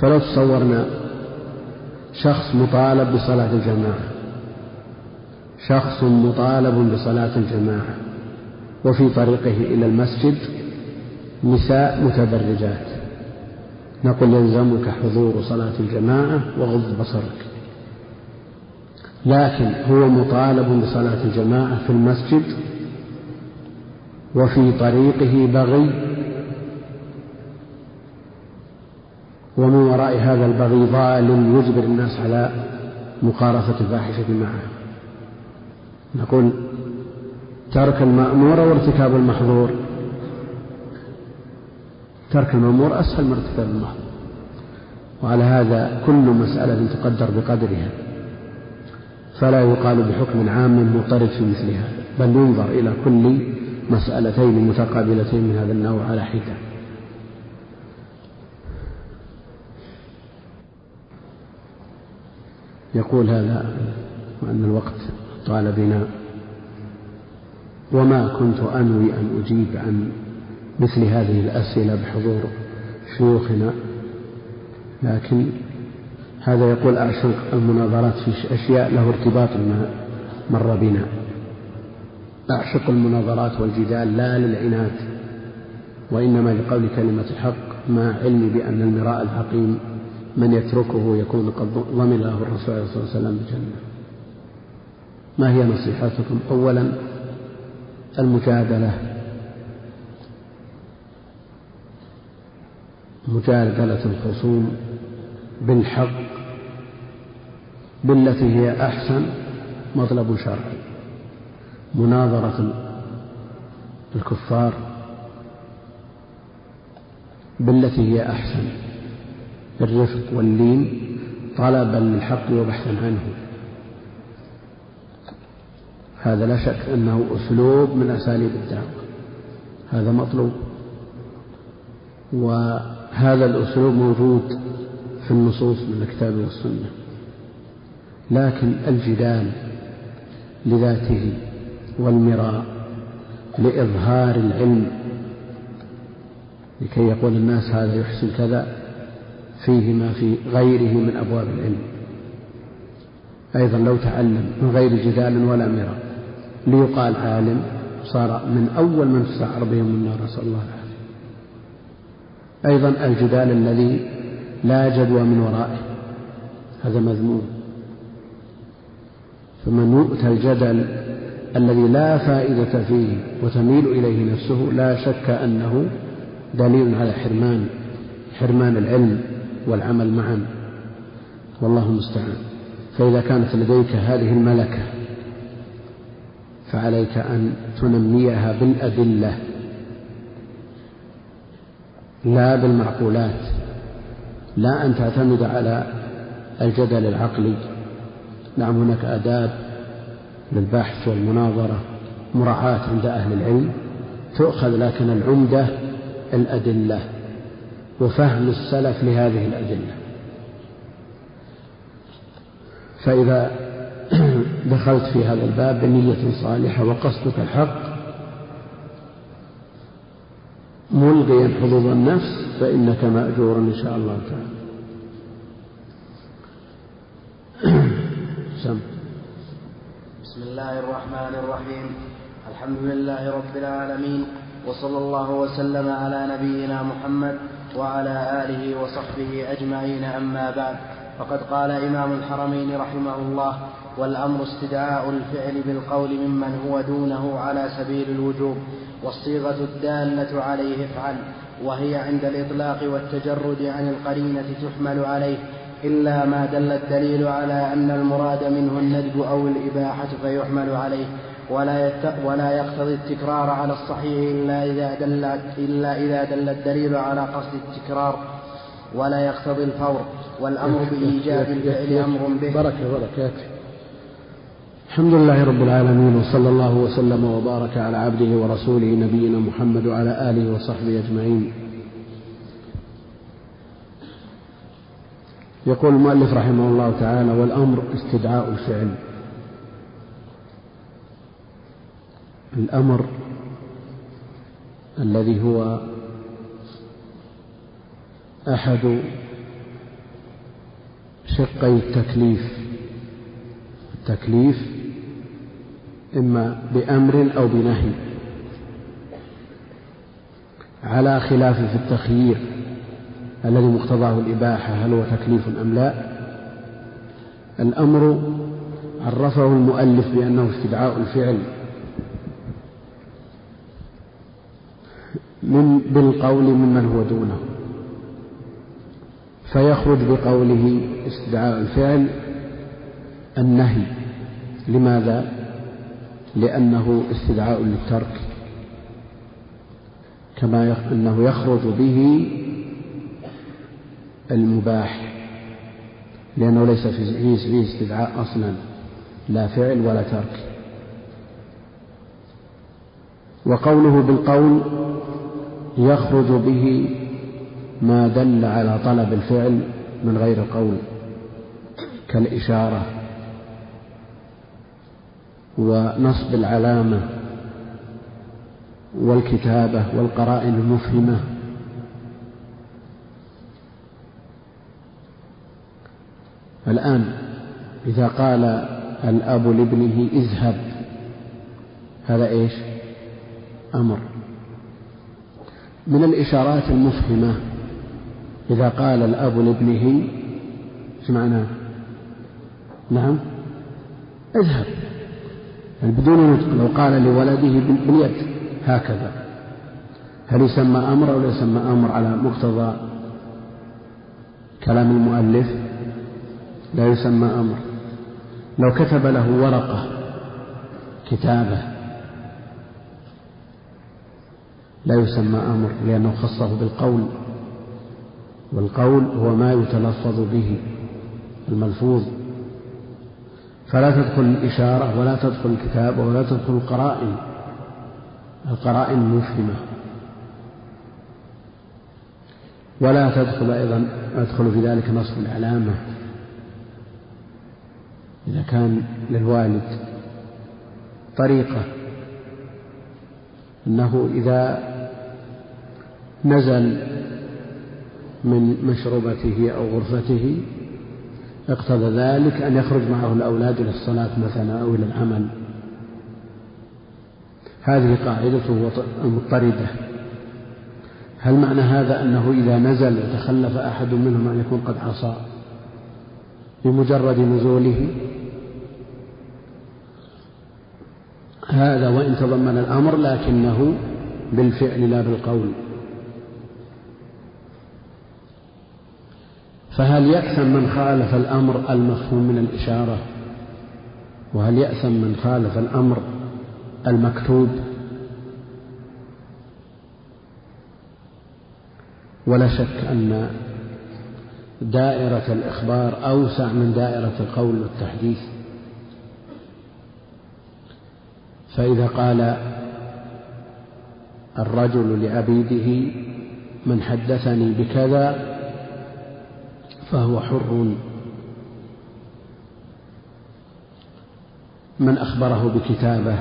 فلو تصورنا شخص مطالب بصلاة الجماعة شخص مطالب بصلاة الجماعة وفي طريقه إلى المسجد نساء متبرجات. نقول يلزمك حضور صلاة الجماعة وغض بصرك. لكن هو مطالب بصلاة الجماعة في المسجد وفي طريقه بغي. ومن وراء هذا البغي ظالم يجبر الناس على مقارفة الفاحشة معه. نقول ترك المأمور وارتكاب المحظور. ترك المأمور أسهل من ارتكاب المحظور وعلى هذا كل مسألة تقدر بقدرها. فلا يقال بحكم عام مضطرد في مثل هذا بل ينظر إلى كل مسألتين متقابلتين من هذا النوع على حدة. يقول هذا وأن الوقت طال بنا. وما كنت أنوي أن أجيب عن مثل هذه الأسئلة بحضور شيوخنا. لكن هذا يقول أعشق المناظرات في أشياء له ارتباط ما مر بنا. أعشق المناظرات والجدال لا للعناد وإنما لقول كلمة الحق مع علمي بأن المراء العقيم من يتركه يكون قد ضمن له الرسول صلى الله عليه وسلم بالجنة ما هي نصيحتكم؟ أولا المجادلة مجادلة الخصوم بالحق بالتي هي أحسن مطلب شرعي. مناظرة الكفار بالتي هي أحسن. بالرفق واللين طلبا للحق وبحثا عنه. هذا لا شك أنه أسلوب من أساليب الدعوة. هذا مطلوب. وهذا الأسلوب موجود في النصوص من الكتاب والسنة لكن الجدال لذاته والمراء لإظهار العلم لكي يقول الناس هذا يحسن كذا فيه ما في غيره من أبواب العلم. أيضا لو تعلم من غير جدال ولا مراء ليقال عالم صار من أول من تسعر بهم النار نسأل الله العافية أيضا الجدال الذي لا جدوى من ورائه. هذا مذموم. فمن يؤتى الجدل الذي لا فائدة فيه وتميل إليه نفسه لا شك أنه دليل على حرمان حرمان العلم والعمل معا. والله المستعان. فإذا كانت لديك هذه الملكة فعليك أن تنميها بالأدلة. لا بالمعقولات لا أن تعتمد على الجدل العقلي. نعم هناك آداب للبحث والمناظرة مراعاة عند أهل العلم تؤخذ لكن العمدة الأدلة وفهم السلف لهذه الأدلة. فإذا دخلت في هذا الباب بنية صالحة وقصدك الحق ملغيا حظوظ النفس فإنك مأجور إن شاء الله تعالى. سم. بسم الله الرحمن الرحيم. الحمد لله رب العالمين وصلى الله وسلم على نبينا محمد وعلى آله وصحبه أجمعين أما بعد. فقد قال إمام الحرمين رحمه الله والأمر استدعاء الفعل بالقول ممن هو دونه على سبيل الوجوب. والصيغة الدالة عليه افعل وهي عند الإطلاق والتجرد عن القرينة تحمل عليه إلا ما دل الدليل على أن المراد منه الندب أو الإباحة فيحمل عليه ولا ولا يقتضي التكرار على الصحيح إلا إذا دل إلا إذا دل الدليل على قصد التكرار ولا يقتضي الفور والأمر بإيجاب الفعل أمر به بركة بركة الحمد لله رب العالمين وصلى الله وسلم وبارك على عبده ورسوله نبينا محمد وعلى آله وصحبه أجمعين. يقول المؤلف رحمه الله تعالى والأمر استدعاء الفعل. الأمر الذي هو أحد شقي التكليف. التكليف إما بأمر أو بنهي. على خلاف في التخيير الذي مقتضاه الإباحة هل هو تكليف أم لا؟ الأمر عرفه المؤلف بأنه استدعاء الفعل. من بالقول ممن هو دونه. فيخرج بقوله استدعاء الفعل النهي. لماذا؟ لأنه استدعاء للترك كما أنه يخرج به المباح لأنه ليس فيه استدعاء أصلا لا فعل ولا ترك. وقوله بالقول يخرج به ما دل على طلب الفعل من غير قول كالإشارة. ونصب العلامة والكتابة والقرائن المفهمة. الآن إذا قال الأب لابنه اذهب هذا إيش؟ أمر. من الإشارات المفهمة إذا قال الأب لابنه إيش معناه؟ نعم اذهب. بدون نطق لو قال لولده باليد هكذا. هل يسمى أمر أو لا يسمى أمر على مقتضى كلام المؤلف؟ لا يسمى أمر. لو كتب له ورقة كتابة لا يسمى أمر لأنه خصه بالقول. والقول هو ما يتلفظ به الملفوظ. فلا تدخل الإشارة ولا تدخل الكتابة ولا تدخل القرائن. القرائن المفهمة ولا تدخل أيضا يدخل في ذلك نصب العلامة إذا كان للوالد طريقة أنه إذا نزل من مشربته أو غرفته اقتضى ذلك أن يخرج معه الأولاد إلى الصلاة مثلا أو إلى العمل. هذه قاعدته المضطردة هل معنى هذا أنه إذا نزل وتخلف أحد منهم أن يكون قد عصى بمجرد نزوله؟ هذا وإن تضمن الأمر لكنه بالفعل لا بالقول. فهل يأثم من خالف الأمر المفهوم من الإشارة؟ وهل يأثم من خالف الأمر المكتوب؟ ولا شك أن دائرة الإخبار أوسع من دائرة القول والتحديث. فإذا قال الرجل لعبيده من حدثني بكذا فهو حر. من أخبره بكتابة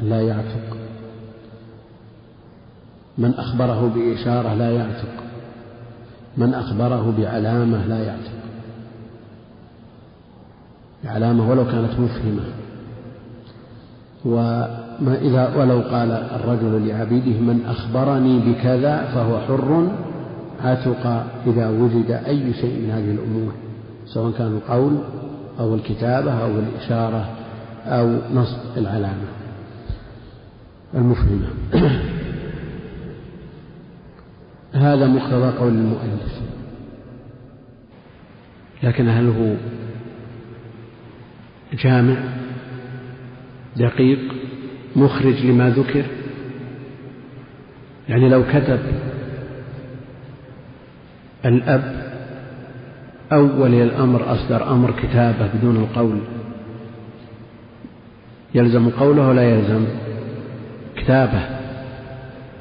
لا يعتق. من أخبره بإشارة لا يعتق. من أخبره بعلامة لا يعتق. بعلامة ولو كانت مفهمة. وما إذا ولو قال الرجل لعبيده من أخبرني بكذا فهو حر. عتق إذا وجد أي شيء من هذه الأمور سواء كان القول أو الكتابة أو الإشارة أو نصب العلامة المفهمة. هذا مقتضى قول المؤلف. لكن هل هو جامع دقيق مخرج لما ذكر؟ يعني لو كتب الأب أول الأمر أصدر أمر كتابة بدون القول. يلزم قوله ولا يلزم كتابة؟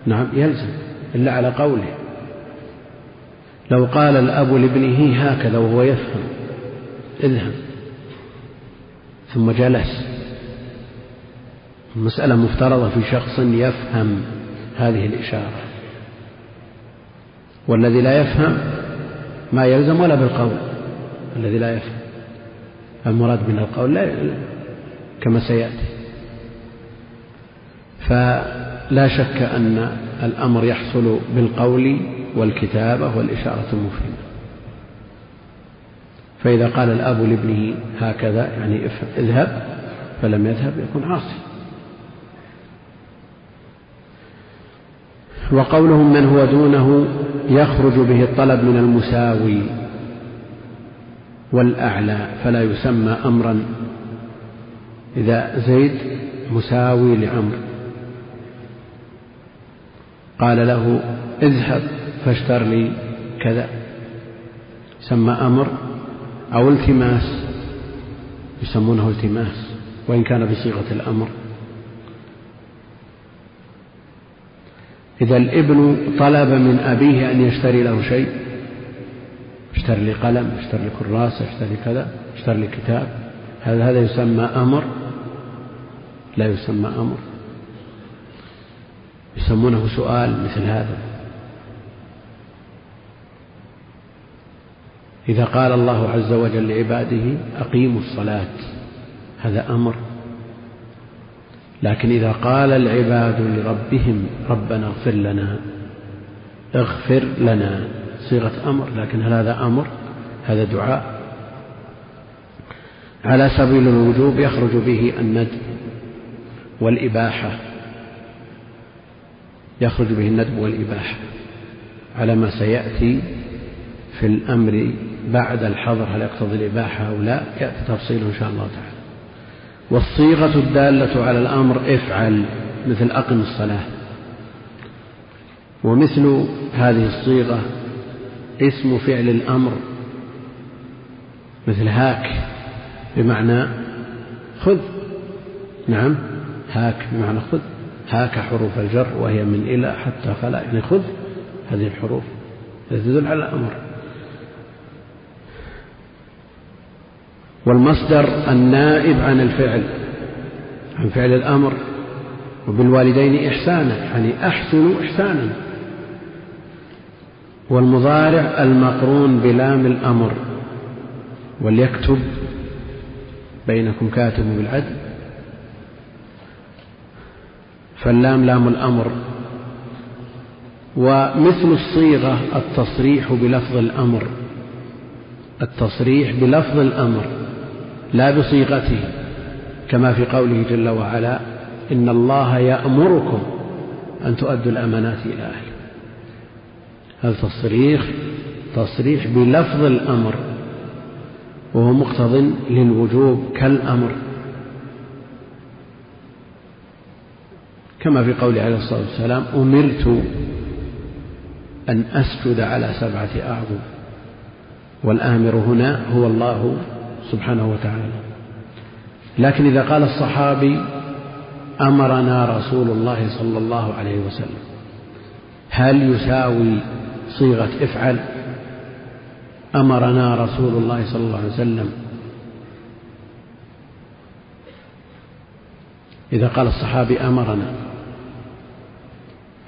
نعم يلزم إلا على قوله. لو قال الأب لابنه هكذا وهو يفهم اذهب. ثم جلس. المسألة مفترضة في شخص يفهم هذه الإشارة. والذي لا يفهم ما يلزم ولا بالقول. الذي لا يفهم المراد من القول لا كما سيأتي. فلا شك أن الأمر يحصل بالقول والكتابة والإشارة المفهمة فإذا قال الأب لابنه هكذا يعني اذهب فلم يذهب يكون عاصي. وقولهم من هو دونه يخرج به الطلب من المساوي والأعلى فلا يسمى أمرا. إذا زيد مساوي لعمر قال له اذهب فاشتر لي كذا. يسمى أمر أو التماس يسمونه التماس وإن كان بصيغة الأمر. إذا الإبن طلب من أبيه أن يشتري له شيء. اشتري لي قلم اشتري لي كراسة اشتري لي كذا اشتري لي كتاب. هذا هذا يسمى أمر. لا يسمى أمر. يسمونه سؤال مثل هذا. إذا قال الله عز وجل لعباده أقيموا الصلاة هذا أمر. لكن إذا قال العباد لربهم ربنا اغفر لنا اغفر لنا صيغة أمر لكن هل هذا أمر؟ هذا دعاء. على سبيل الوجوب يخرج به الندب والإباحة. يخرج به الندب والإباحة على ما سيأتي في الأمر بعد الحظر هل يقتضي الإباحة أو لا؟ يأتي تفصيله إن شاء الله تعالى. والصيغة الدالة على الأمر افعل مثل أقم الصلاة. ومثل هذه الصيغة اسم فعل الأمر مثل هاك بمعنى خذ. نعم هاك بمعنى خذ. هاك حروف الجر وهي من إلى حتى فلا يعني خذ هذه الحروف. تدل على الأمر. والمصدر النائب عن الفعل عن فعل الأمر وبالوالدين إحسانا يعني أحسنوا إحسانا. والمضارع المقرون بلام الأمر وليكتب بينكم كاتب بالعدل. فاللام لام الأمر ومثل الصيغة التصريح بلفظ الأمر التصريح بلفظ الأمر. لا بصيغته كما في قوله جل وعلا إن الله يأمركم أن تؤدوا الأمانات إلى أهلها هذا تصريح تصريح بلفظ الأمر وهو مقتض للوجوب كالأمر. كما في قوله عليه الصلاة والسلام أمرت أن أسجد على سبعة أعظم والآمر هنا هو الله سبحانه وتعالى. لكن إذا قال الصحابي أمرنا رسول الله صلى الله عليه وسلم هل يساوي صيغة افعل أمرنا رسول الله صلى الله عليه وسلم؟ إذا قال الصحابي أمرنا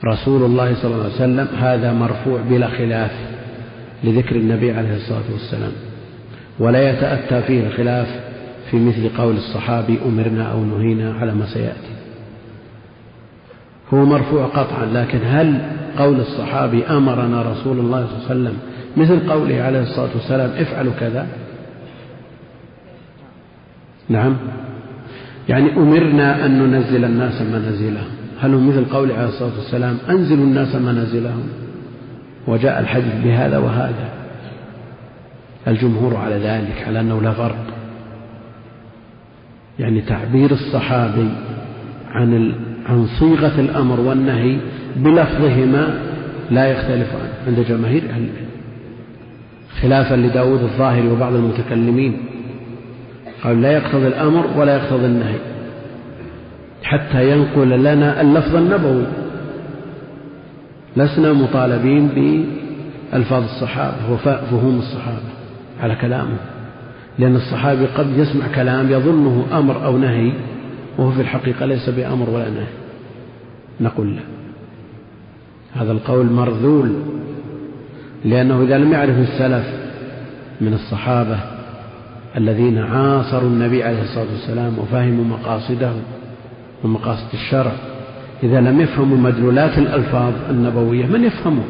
رسول الله صلى الله عليه وسلم هذا مرفوع بلا خلاف لذكر النبي عليه الصلاة والسلام. ولا يتأتى فيه الخلاف في مثل قول الصحابي أمرنا أو نهينا على ما سيأتي. هو مرفوع قطعا لكن هل قول الصحابي أمرنا رسول الله صلى الله عليه وسلم مثل قوله عليه الصلاة والسلام افعلوا كذا؟ نعم. يعني أمرنا أن ننزل الناس منازلهم هل هو مثل قوله عليه الصلاة والسلام أنزلوا الناس منازلهم؟ وجاء الحديث بهذا وهذا. الجمهور على ذلك على أنه لا فرق يعني تعبير الصحابي عن عن صيغة الأمر والنهي بلفظهما لا يختلفان عند جماهير أهل العلم خلافا لداود الظاهري وبعض المتكلمين. قال لا يقتضي الأمر ولا يقتضي النهي. حتى ينقل لنا اللفظ النبوي. لسنا مطالبين بألفاظ الصحابة وفهوم الصحابة. على كلامه. لأن الصحابي قد يسمع كلام يظنه أمر أو نهي وهو في الحقيقة ليس بأمر ولا نهي. نقول له هذا القول مرذول لأنه إذا لم يعرف السلف من الصحابة الذين عاصروا النبي عليه الصلاة والسلام وفهموا مقاصده ومقاصد الشرع إذا لم يفهموا مدلولات الألفاظ النبوية من يفهمه؟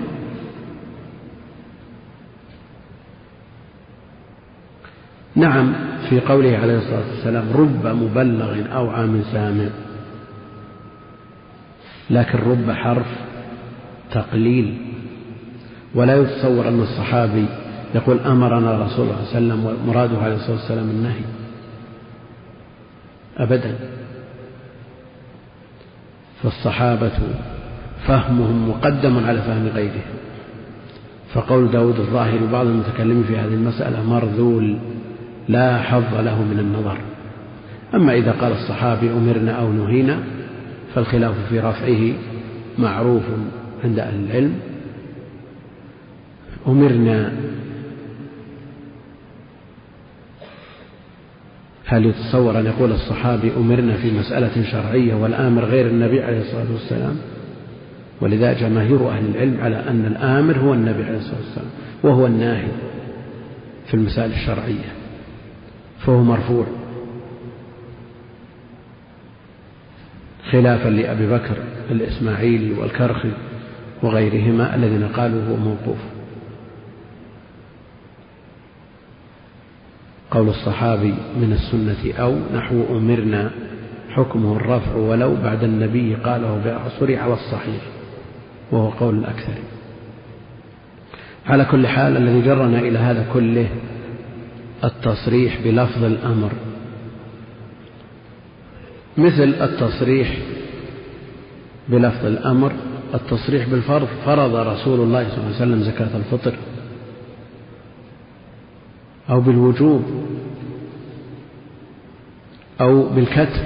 نعم في قوله عليه الصلاة والسلام رب مبلغ أو عام سامع. لكن رب حرف تقليل. ولا يتصور أن الصحابي يقول أمرنا رسول الله صلى الله عليه وسلم ومراده عليه الصلاة والسلام النهي. أبدا. فالصحابة فهمهم مقدم على فهم غيرهم. فقول داود الظاهر وبعض المتكلمين في هذه المسألة مرذول. لا حظ له من النظر. أما إذا قال الصحابي أمرنا أو نهينا فالخلاف في رفعه معروف عند أهل العلم. أمرنا هل يتصور أن يقول الصحابي أمرنا في مسألة شرعية والآمر غير النبي عليه الصلاة والسلام. ولذا جماهير أهل العلم على أن الآمر هو النبي عليه الصلاة والسلام وهو الناهي في المسائل الشرعية. فهو مرفوع. خلافا لأبي بكر الإسماعيلي والكرخي وغيرهما الذين قالوا هو موقوف. قول الصحابي من السنة أو نحو أمرنا حكمه الرفع ولو بعد النبي قاله بعصر على الصحيح وهو قول الأكثر. على كل حال الذي جرنا إلى هذا كله التصريح بلفظ الأمر. مثل التصريح بلفظ الأمر التصريح بالفرض فرض رسول الله صلى الله عليه وسلم زكاة الفطر. أو بالوجوب. أو بالكتب.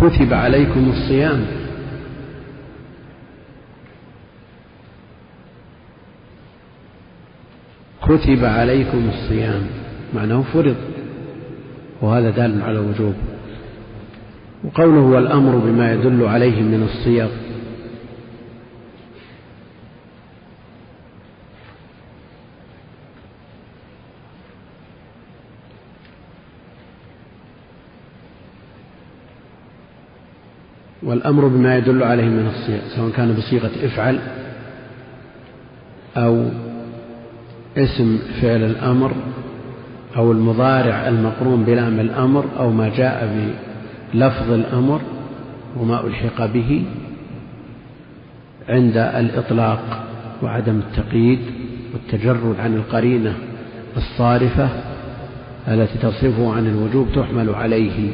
كتب عليكم الصيام. كتب عليكم الصيام. معناه فرض وهذا دال على الوجوب. وقوله والأمر بما يدل عليه من الصيغ. والأمر بما يدل عليه من الصيغ سواء كان بصيغة افعل أو اسم فعل الأمر أو المضارع المقرون بلام الأمر أو ما جاء بلفظ الأمر وما ألحق به عند الإطلاق وعدم التقييد والتجرد عن القرينة الصارفة التي تصرفه عن الوجوب تحمل عليه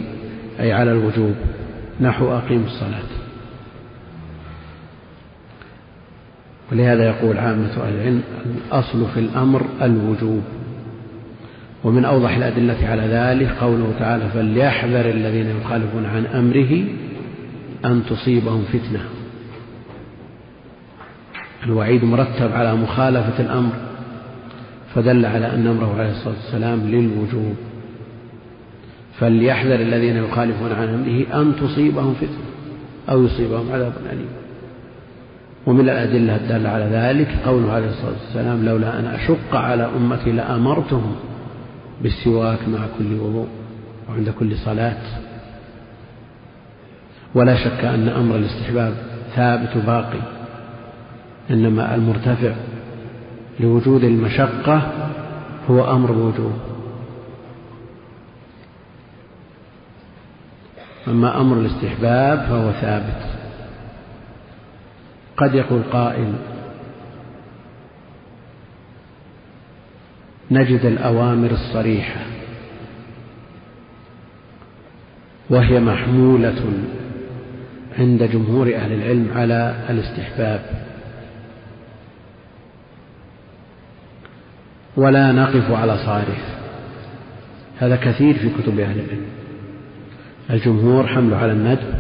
أي على الوجوب. نحو أقيم الصلاة. ولهذا يقول عامة أهل العلم الأصل في الأمر الوجوب. ومن أوضح الأدلة على ذلك قوله تعالى فليحذر الذين يخالفون عن أمره أن تصيبهم فتنة. الوعيد مرتب على مخالفة الأمر فدل على أن أمره عليه الصلاة والسلام للوجوب. فليحذر الذين يخالفون عن أمره أن تصيبهم فتنة أو يصيبهم عذاب أليم. ومن الأدلة الدالة على ذلك قوله عليه الصلاة والسلام لولا أن أشق على أمتي لأمرتهم بالسواك مع كل وضوء وعند كل صلاة. ولا شك أن أمر الاستحباب ثابت باقي إنما المرتفع لوجود المشقة هو أمر الوجوب أما أمر الاستحباب فهو ثابت. قد يقول قائل نجد الأوامر الصريحة. وهي محمولة عند جمهور أهل العلم على الاستحباب. ولا نقف على صارف هذا كثير في كتب أهل العلم. الجمهور حمله على الندب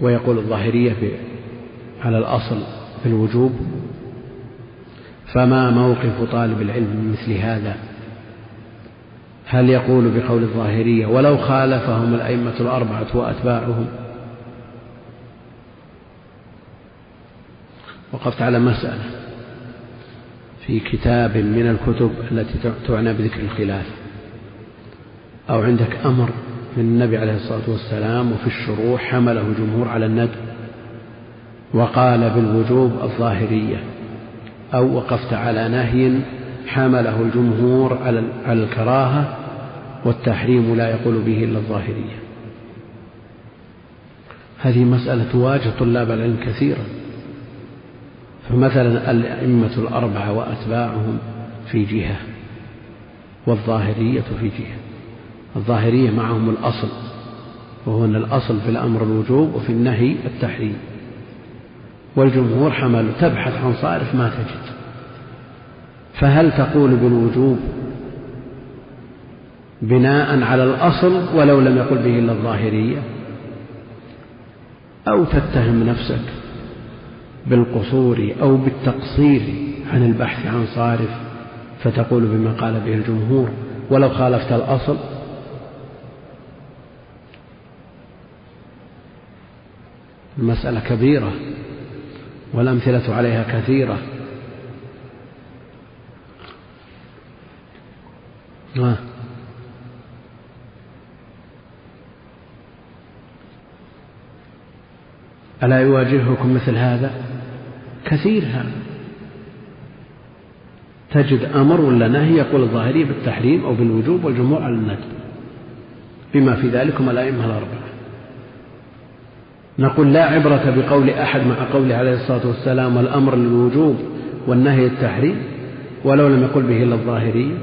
ويقول الظاهرية على الأصل في الوجوب. فما موقف طالب العلم من مثل هذا؟ هل يقول بقول الظاهرية ولو خالفهم الأئمة الأربعة وأتباعهم؟ وقفت على مسألة في كتاب من الكتب التي تعنى بذكر الخلاف. أو عندك أمر من النبي عليه الصلاة والسلام وفي الشروح حمله الجمهور على الندب وقال بالوجوب الظاهرية. أو وقفت على نهي حمله الجمهور على الكراهة والتحريم لا يقول به إلا الظاهرية. هذه مسألة تواجه طلاب العلم كثيرا. فمثلا الأئمة الأربعة وأتباعهم في جهة والظاهرية في جهة. الظاهرية معهم الأصل وهو أن الأصل في الأمر الوجوب وفي النهي التحريم. والجمهور حملوا تبحث عن صارف ما تجد. فهل تقول بالوجوب بناء على الأصل ولو لم يقل به إلا الظاهرية؟ أو تتهم نفسك بالقصور أو بالتقصير عن البحث عن صارف فتقول بما قال به الجمهور ولو خالفت الأصل؟ المسألة كبيرة. والأمثلة عليها كثيرة. ألا يواجهكم مثل هذا؟ كثير هذا. تجد أمر ولا نهي يقول الظاهري بالتحريم أو بالوجوب والجمهور على الندب. بما في ذلكم الأئمة الأربعة. نقول لا عبرة بقول أحد مع قوله عليه الصلاة والسلام والأمر للوجوب والنهي التحريم ولو لم يقل به إلا الظاهرية.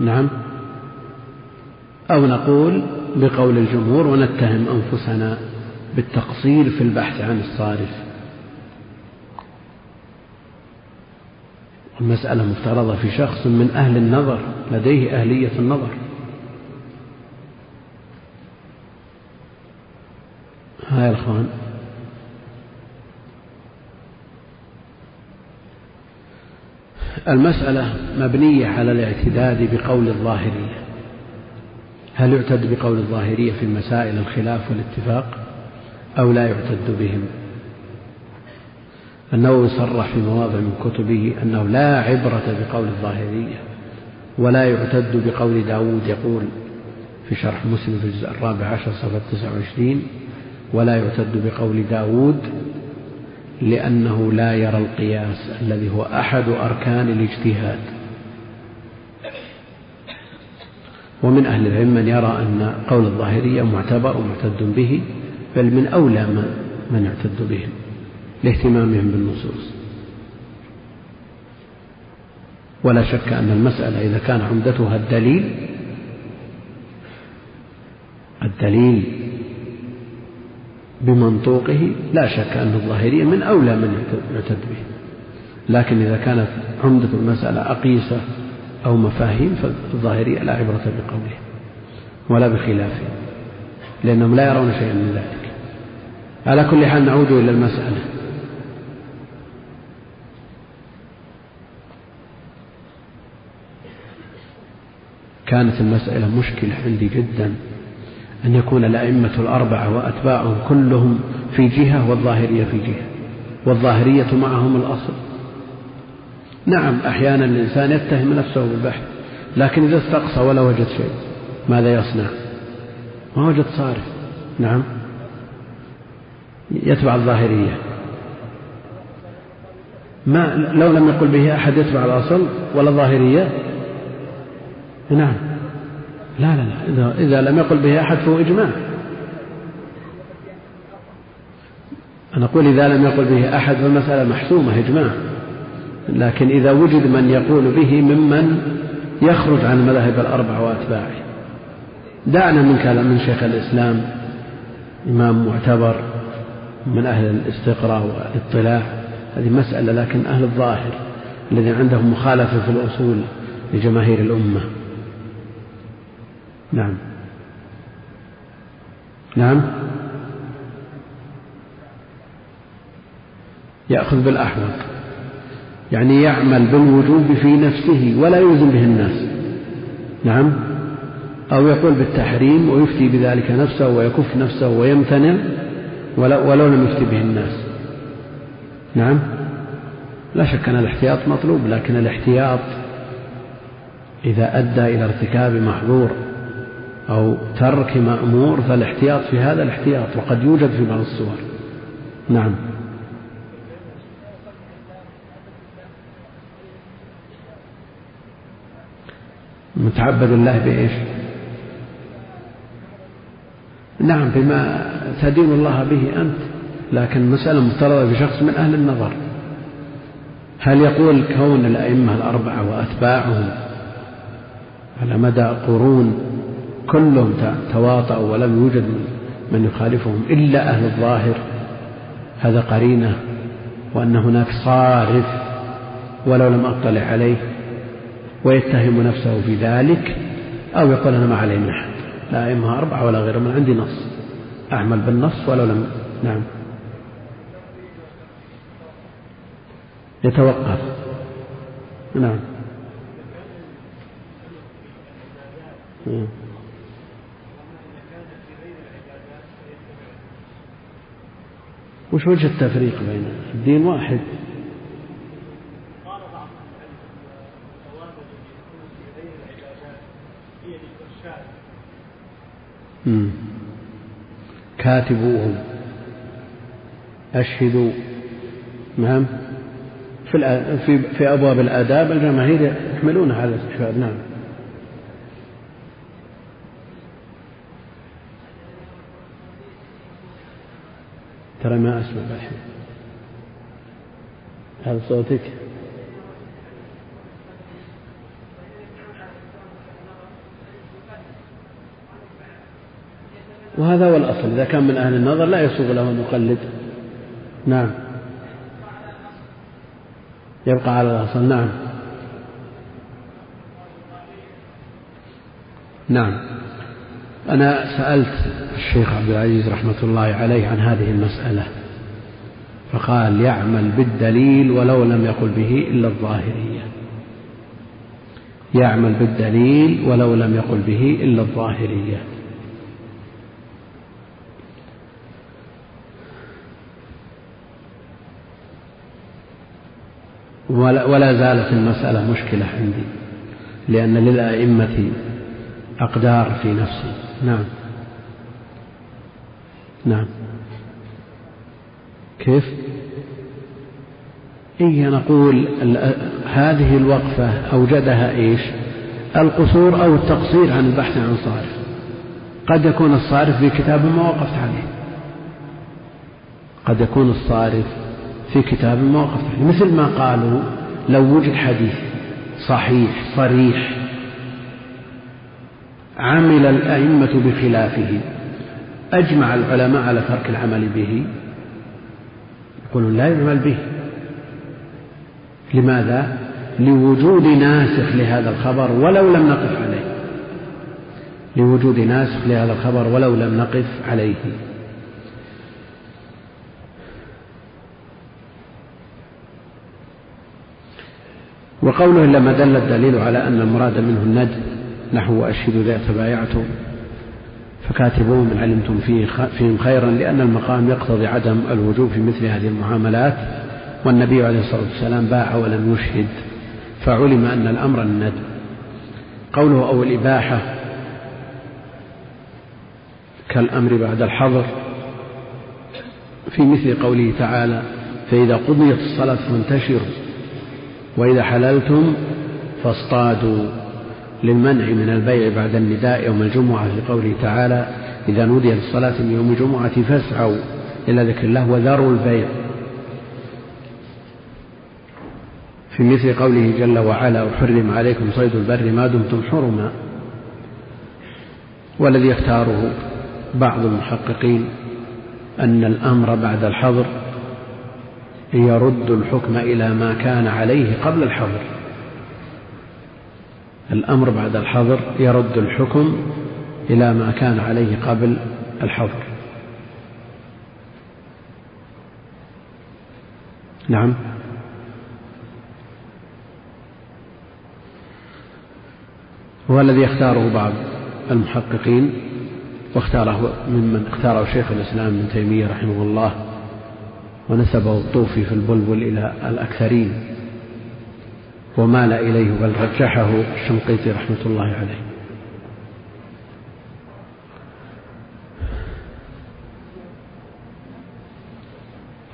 نعم. أو نقول بقول الجمهور ونتهم أنفسنا بالتقصير في البحث عن الصارف. المسألة مفترضة في شخص من أهل النظر لديه أهلية النظر. ها يا الأخوان. المسألة مبنية على الاعتداد بقول الظاهرية. هل يعتد بقول الظاهرية في المسائل الخلاف والاتفاق أو لا يعتد بهم؟ النووي صرح في مواضع من كتبه أنه لا عبرة بقول الظاهرية ولا يعتد بقول داود يقول في شرح مسلم في الجزء الرابع عشر صفحة 29 ولا يعتد بقول داود لأنه لا يرى القياس الذي هو أحد أركان الاجتهاد. ومن أهل العلم من يرى أن قول الظاهرية معتبر ومعتد به بل من أولى من يعتد بهم لاهتمامهم بالنصوص. ولا شك أن المسألة إذا كان عمدتها الدليل الدليل بمنطوقه لا شك أن الظاهرية من أولى من يعتد به لكن إذا كانت عمدة المسألة أقيسة أو مفاهيم فالظاهرية لا عبرة بقوله ولا بخلافه لأنهم لا يرون شيئا من ذلك. على كل حال نعود إلى المسألة. كانت المسألة مشكلة عندي جدا. أن يكون الأئمة الأربعة وأتباعهم كلهم في جهة والظاهرية في جهة والظاهرية معهم الأصل. نعم أحيانا الإنسان يتهم نفسه بالبحث لكن إذا استقصى ولا وجد شيء ماذا يصنع؟ ما وجد صارف. نعم. يتبع الظاهرية. ما لو لم يقل به أحد يتبع الأصل ولا الظاهرية؟ نعم. لا لا لا إذا, إذا لم يقل به أحد فهو إجماع. أنا أقول إذا لم يقل به أحد فالمسألة محسومة إجماع. لكن إذا وجد من يقول به ممن يخرج عن المذاهب الأربع وأتباعه. دعنا من كلام من شيخ الإسلام إمام معتبر من أهل الاستقراء والاطلاع. هذه مسألة لكن أهل الظاهر الذي عندهم مخالفة في الأصول لجماهير الأمة. نعم. نعم. يأخذ بالأحوط يعني يعمل بالوجوب في نفسه ولا يلزم به الناس. نعم. أو يقول بالتحريم ويفتي بذلك نفسه ويكف نفسه ويمتنع ولو, لم يفتي به الناس. نعم. لا شك أن الاحتياط مطلوب لكن الاحتياط إذا أدى إلى ارتكاب محظور أو ترك مأمور فالاحتياط في هذا الاحتياط وقد يوجد في بعض الصور. نعم. متعبد الله بإيش؟ نعم بما تدين الله به أنت لكن مسألة مفترضة بشخص من أهل النظر. هل يقول كون الأئمة الأربعة وأتباعهم على مدى قرون كلهم تواطؤوا ولم يوجد من يخالفهم إلا أهل الظاهر. هذا قرينة وأن هناك صارف ولو لم أطلع عليه ويتهم نفسه في ذلك أو يقول أنا ما علي من أحد لا أئمة أربعة ولا غيرهم من عندي نص أعمل بالنص ولو لم نعم. يتوقف. نعم. وش وجه التفريق بين الدين واحد. كاتبوهم. أشهدوا. نعم في في في أبواب الآداب الجماهير يحملون على الاستشهاد. نعم. ترى ما أسمع الحين. هذا صوتك؟ وهذا هو الأصل. إذا كان من أهل النظر لا يسوغ له أن يقلد نعم. يبقى على الأصل. نعم. نعم. أنا سألت الشيخ عبد العزيز رحمة الله عليه عن هذه المسألة فقال يعمل بالدليل ولو لم يقل به إلا الظاهرية. يعمل بالدليل ولو لم يقل به إلا الظاهرية. ولا, زالت المسألة مشكلة عندي لأن للأئمة أقدار في نفسي. نعم. نعم. كيف؟ إيه نقول هذه الوقفة أوجدها إيش؟ القصور أو التقصير عن البحث عن صارف. قد يكون الصارف في كتاب ما وقفت عليه. قد يكون الصارف في كتاب ما وقفت عليه. مثل ما قالوا لو وجد حديث صحيح صريح عمل الأئمة بخلافه. أجمع العلماء على ترك العمل به. يقولون لا يعمل به. لماذا؟ لوجود ناسخ لهذا الخبر ولو لم نقف عليه. لوجود ناسخ لهذا الخبر ولو لم نقف عليه. وقوله لما دل الدليل على أن المراد منه الند نحو وأشهدوا إذا تبايعتم فكاتبوهم إن علمتم فيه فيهم خيرا لأن المقام يقتضي عدم الوجوب في مثل هذه المعاملات. والنبي عليه الصلاة والسلام باع ولم يشهد. فعلم أن الأمر الند. قوله أو الإباحة كالأمر بعد الحظر. في مثل قوله تعالى فإذا قضيت الصلاة فانتشروا وإذا حللتم فاصطادوا. للمنع من البيع بعد النداء يوم الجمعة لقوله تعالى إذا نودي للصلاة من يوم الجمعة فاسعوا إلى ذكر الله وذروا البيع. في مثل قوله جل وعلا أحرم عليكم صيد البر ما دمتم حرما والذي يختاره بعض المحققين أن الأمر بعد الحظر يرد الحكم إلى ما كان عليه قبل الحظر. الأمر بعد الحظر يرد الحكم إلى ما كان عليه قبل الحظر. نعم. هو الذي يختاره بعض المحققين واختاره ممن اختاره شيخ الإسلام ابن تيمية رحمه الله ونسبه الطوفي في البلبل إلى الأكثرين. ومال إليه بل رجحه الشنقيطي رحمة الله عليه.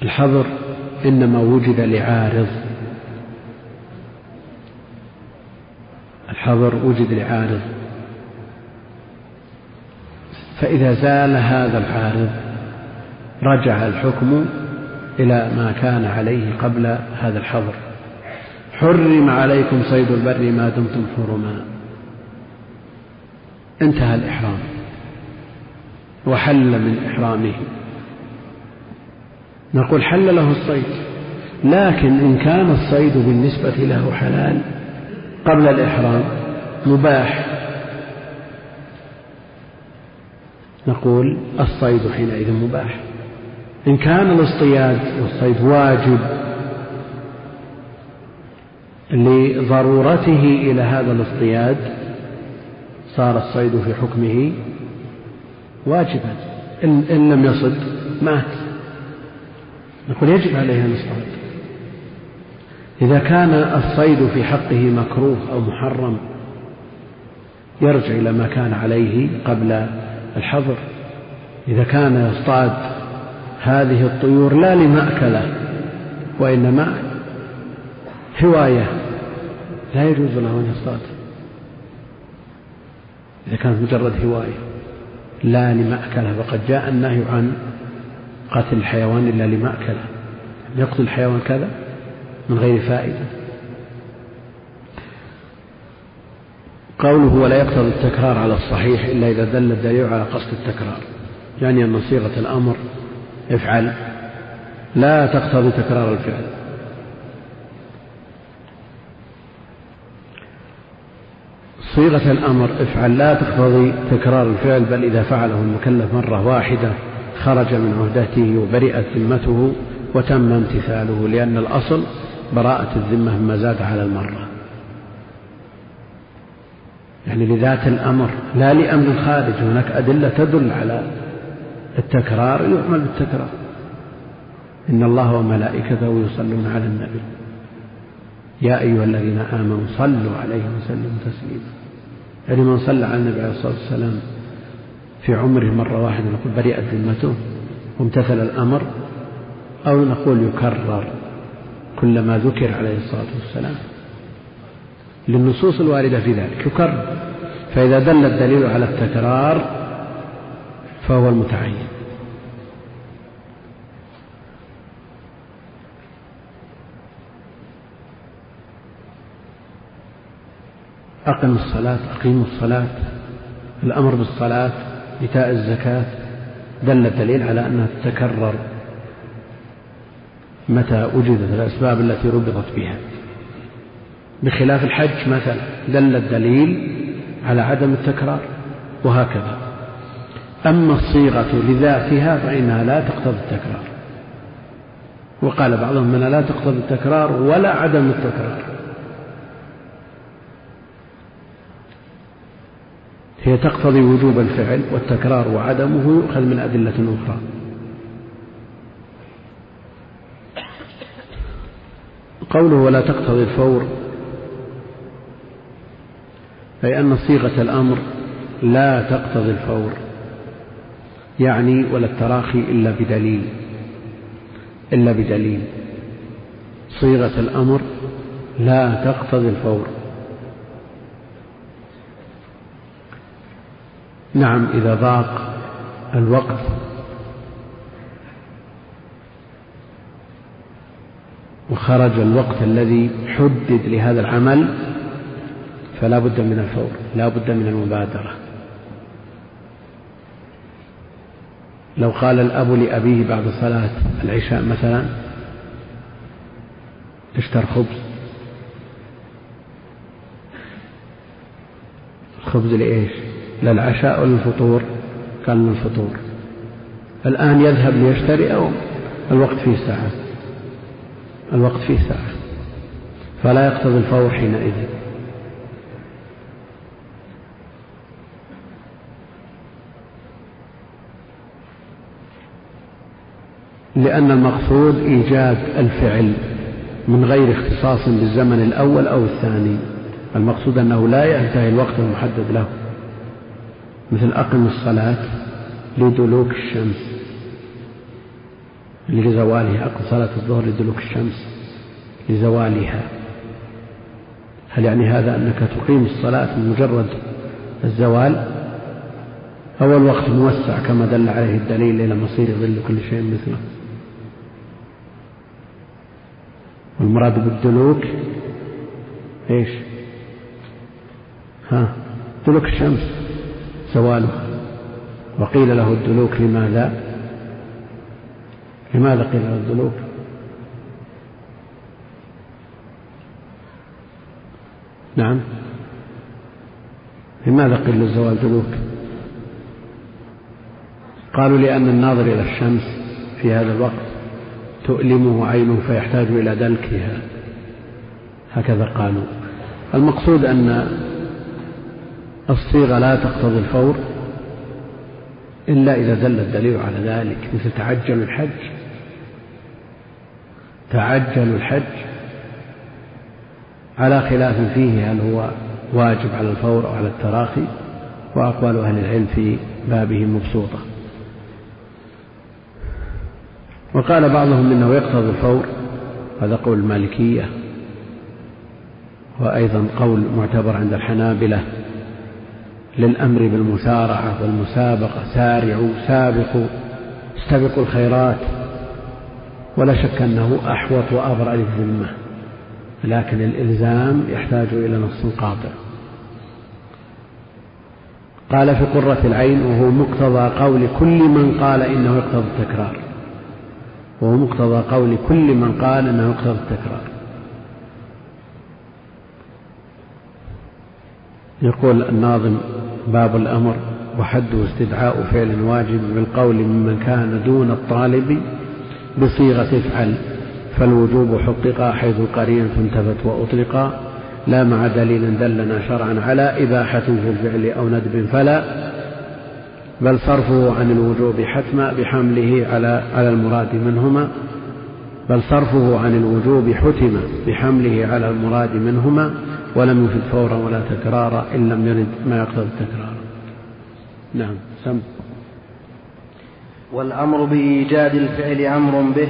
الحظر إنما وجد لعارض. الحظر وجد لعارض. فإذا زال هذا العارض رجع الحكم إلى ما كان عليه قبل هذا الحظر. حرم عليكم صيد البر ما دمتم حرما. انتهى الإحرام. وحل من إحرامه. نقول حل له الصيد. لكن إن كان الصيد بالنسبة له حلال قبل الإحرام مباح. نقول الصيد حينئذ مباح. إن كان الاصطياد والصيد واجب لضرورته إلى هذا الاصطياد صار الصيد في حكمه واجبا. إن, إن لم يصد مات. نقول يجب عليه أن يصطاد. إذا كان الصيد في حقه مكروه أو محرم يرجع إلى ما كان عليه قبل الحظر. إذا كان يصطاد هذه الطيور لا لمأكلة وإنما هواية. لا يجوز له أن يصطاد. إذا كانت مجرد هواية. لا لمأكله فقد جاء النهي عن قتل الحيوان إلا لمأكله يقتل الحيوان كذا من غير فائدة. قوله ولا يقتضي التكرار على الصحيح إلا إذا دل الدليل على قصد التكرار. يعني أن صيغة الأمر افعل. لا تقتضي تكرار الفعل. صيغة الأمر افعل لا تقتضي تكرار الفعل بل إذا فعله المكلف مرة واحدة خرج من عهدته وبرئت ذمته وتم امتثاله لأن الأصل براءة الذمة مما زاد على المرة. يعني لذات الأمر لا لأمر خارج هناك أدلة تدل على التكرار يعمل بالتكرار. إن الله وملائكته يصلون على النبي. يا أيها الذين آمنوا صلوا عليه وسلموا تسليما. يعني من صلى على النبي عليه الصلاة والسلام في عمره مرة واحدة نقول برئت ذمته وامتثل الأمر أو نقول يكرر كلما ذكر عليه الصلاة والسلام. للنصوص الواردة في ذلك يكرر. فإذا دل الدليل على التكرار فهو المتعين. أقم الصلاة أقيموا الصلاة الأمر بالصلاة إيتاء الزكاة دل الدليل على أنها تتكرر متى وجدت الأسباب التي ربطت بها. بخلاف الحج مثلا دل الدليل على عدم التكرار وهكذا. أما الصيغة لذاتها فإنها لا تقتضي التكرار. وقال بعضهم أنها لا تقتضي التكرار ولا عدم التكرار. هي تقتضي وجوب الفعل والتكرار وعدمه يؤخذ من أدلة أخرى. قوله ولا تقتضي الفور أي أن صيغة الأمر لا تقتضي الفور يعني ولا التراخي إلا بدليل إلا بدليل. صيغة الأمر لا تقتضي الفور. نعم إذا ضاق الوقت. وخرج الوقت الذي حدد لهذا العمل فلا بد من الفور لا بد من المبادرة. لو قال الأب لأبيه بعد صلاة العشاء مثلا اشتر خبز. الخبز لإيش؟ للعشاء ولا الفطور قال للفطور الآن يذهب ليشتري أو الوقت فيه ساعة؟ الوقت فيه ساعة. فلا يقتضي الفور حينئذ. لأن المقصود إيجاد الفعل من غير اختصاص بالزمن الأول أو الثاني. المقصود أنه لا ينتهي الوقت المحدد له. مثل أقم الصلاة لدلوك الشمس. لزوالها أقم صلاة الظهر لدلوك الشمس. لزوالها. هل يعني هذا أنك تقيم الصلاة من مجرد الزوال؟ أو الوقت موسع كما دل عليه الدليل إلى مصير ظل كل شيء مثله. والمراد بالدلوك إيش؟ ها دلوك الشمس. زوالها وقيل له الدلوك لماذا؟ لماذا قيل له الدلوك؟ نعم. لماذا قيل للزوال دلوك؟ قالوا لأن الناظر إلى الشمس في هذا الوقت تؤلمه عينه فيحتاج إلى دلكها. هكذا قالوا. المقصود أن الصيغة لا تقتضي الفور إلا إذا دل الدليل على ذلك مثل تعجل الحج. تعجل الحج على خلاف فيه هل هو واجب على الفور أو على التراخي وأقوال أهل العلم في بابه مبسوطة. وقال بعضهم إنه يقتضي الفور هذا قول المالكية وأيضا قول معتبر عند الحنابلة. للأمر بالمسارعة والمسابقة سارعوا سابقوا استبقوا الخيرات. ولا شك أنه أحوط وأبرأ للذمة لكن الإلزام يحتاج إلى نص قاطع. قال في قرة العين وهو مقتضى قول كل من قال إنه يقتضي التكرار. وهو مقتضى قول كل من قال إنه يقتضي التكرار. يقول الناظم باب الأمر وحده استدعاء فعل واجب بالقول ممن كان دون الطالب بصيغة افعل فالوجوب حقق حيث قرينة انتفت وأطلقا لا مع دليل دلنا شرعا على إباحة في الفعل أو ندب فلا بل صرفه عن الوجوب حتما بحمله على على المراد منهما. بل صرفه عن الوجوب حتم بحمله على المراد منهما. ولم يفد فورا ولا تكرارا إن لم يرد ما يقتضي التكرار. نعم سم. والأمر بإيجاد الفعل أمر به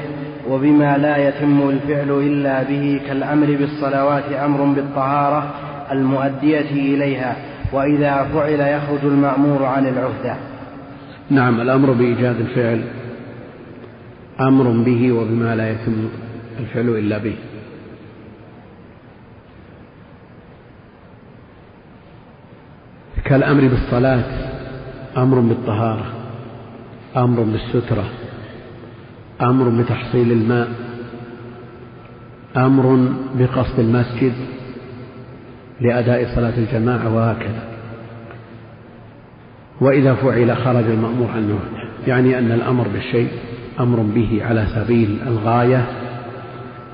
وبما لا يتم الفعل إلا به كالأمر بالصلوات أمر بالطهارة المؤدية إليها وإذا فعل يخرج المأمور عن العهدة نعم الأمر بإيجاد الفعل أمر به وبما لا يتم الفعل إلا به. كالأمر بالصلاة أمر بالطهارة أمر بالسترة أمر بتحصيل الماء أمر بقصد المسجد لأداء صلاة الجماعة وهكذا. وإذا فعل خرج المأمور عنه يعني أن الأمر بالشيء أمر به على سبيل الغاية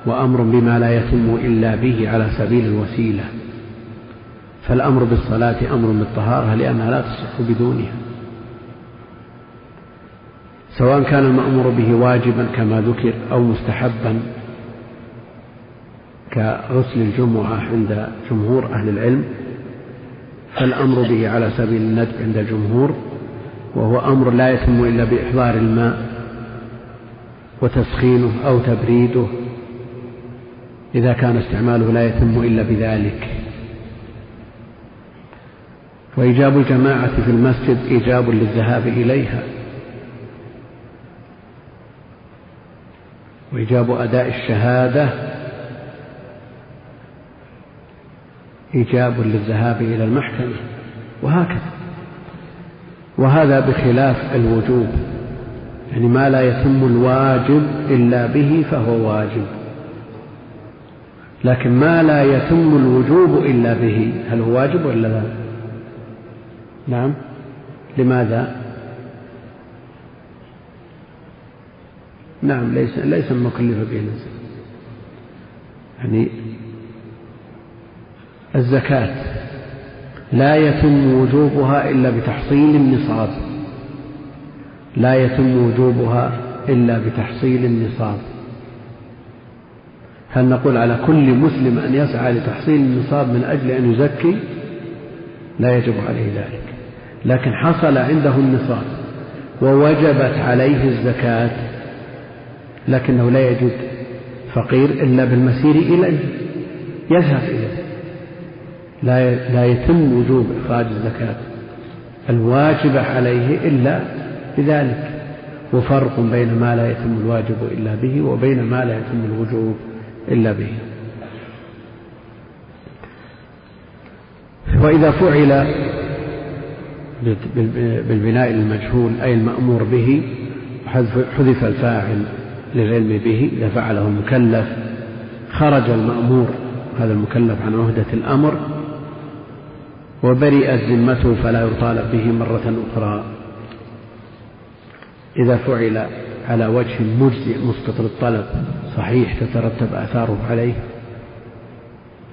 وأمر بما لا يتم إلا به على سبيل الوسيلة. فالأمر بالصلاة أمر بالطهارة لأنها لا تصح بدونها. سواء كان المأمور به واجبا كما ذكر أو مستحبا كغسل الجمعة عند جمهور أهل العلم فالأمر به على سبيل الندب عند الجمهور وهو أمر لا يتم إلا بإحضار الماء وتسخينه أو تبريده. إذا كان استعماله لا يتم إلا بذلك. وإيجاب الجماعة في المسجد إيجاب للذهاب إليها. وإيجاب أداء الشهادة إيجاب للذهاب إلى المحكمة. وهكذا. وهذا بخلاف الوجوب. يعني ما لا يتم الواجب إلا به فهو واجب. لكن ما لا يتم الوجوب إلا به هل هو واجب ولا لا؟ نعم. لماذا؟ نعم ليس ليس مكلف به يعني الزكاة لا يتم وجوبها إلا بتحصيل النصاب. لا يتم وجوبها إلا بتحصيل النصاب. هل نقول على كل مسلم أن يسعى لتحصيل النصاب من أجل أن يزكي؟ لا يجب عليه ذلك. لكن حصل عنده النصاب ووجبت عليه الزكاة لكنه لا يجد فقير إلا بالمسير إليه يذهب إليه. لا لا يتم وجوب إخراج الزكاة الواجبة عليه إلا بذلك وفرق بين ما لا يتم الواجب إلا به وبين ما لا يتم الوجوب إلا به. وإذا فعل بالبناء المجهول أي المأمور به حذف الفاعل للعلم به إذا فعله المكلف. خرج المأمور هذا المكلف عن عهدة الأمر وبرئت ذمته فلا يطالب به مرة أخرى. إذا فعل على وجه مجزئ مسقط للطلب صحيح تترتب آثاره عليه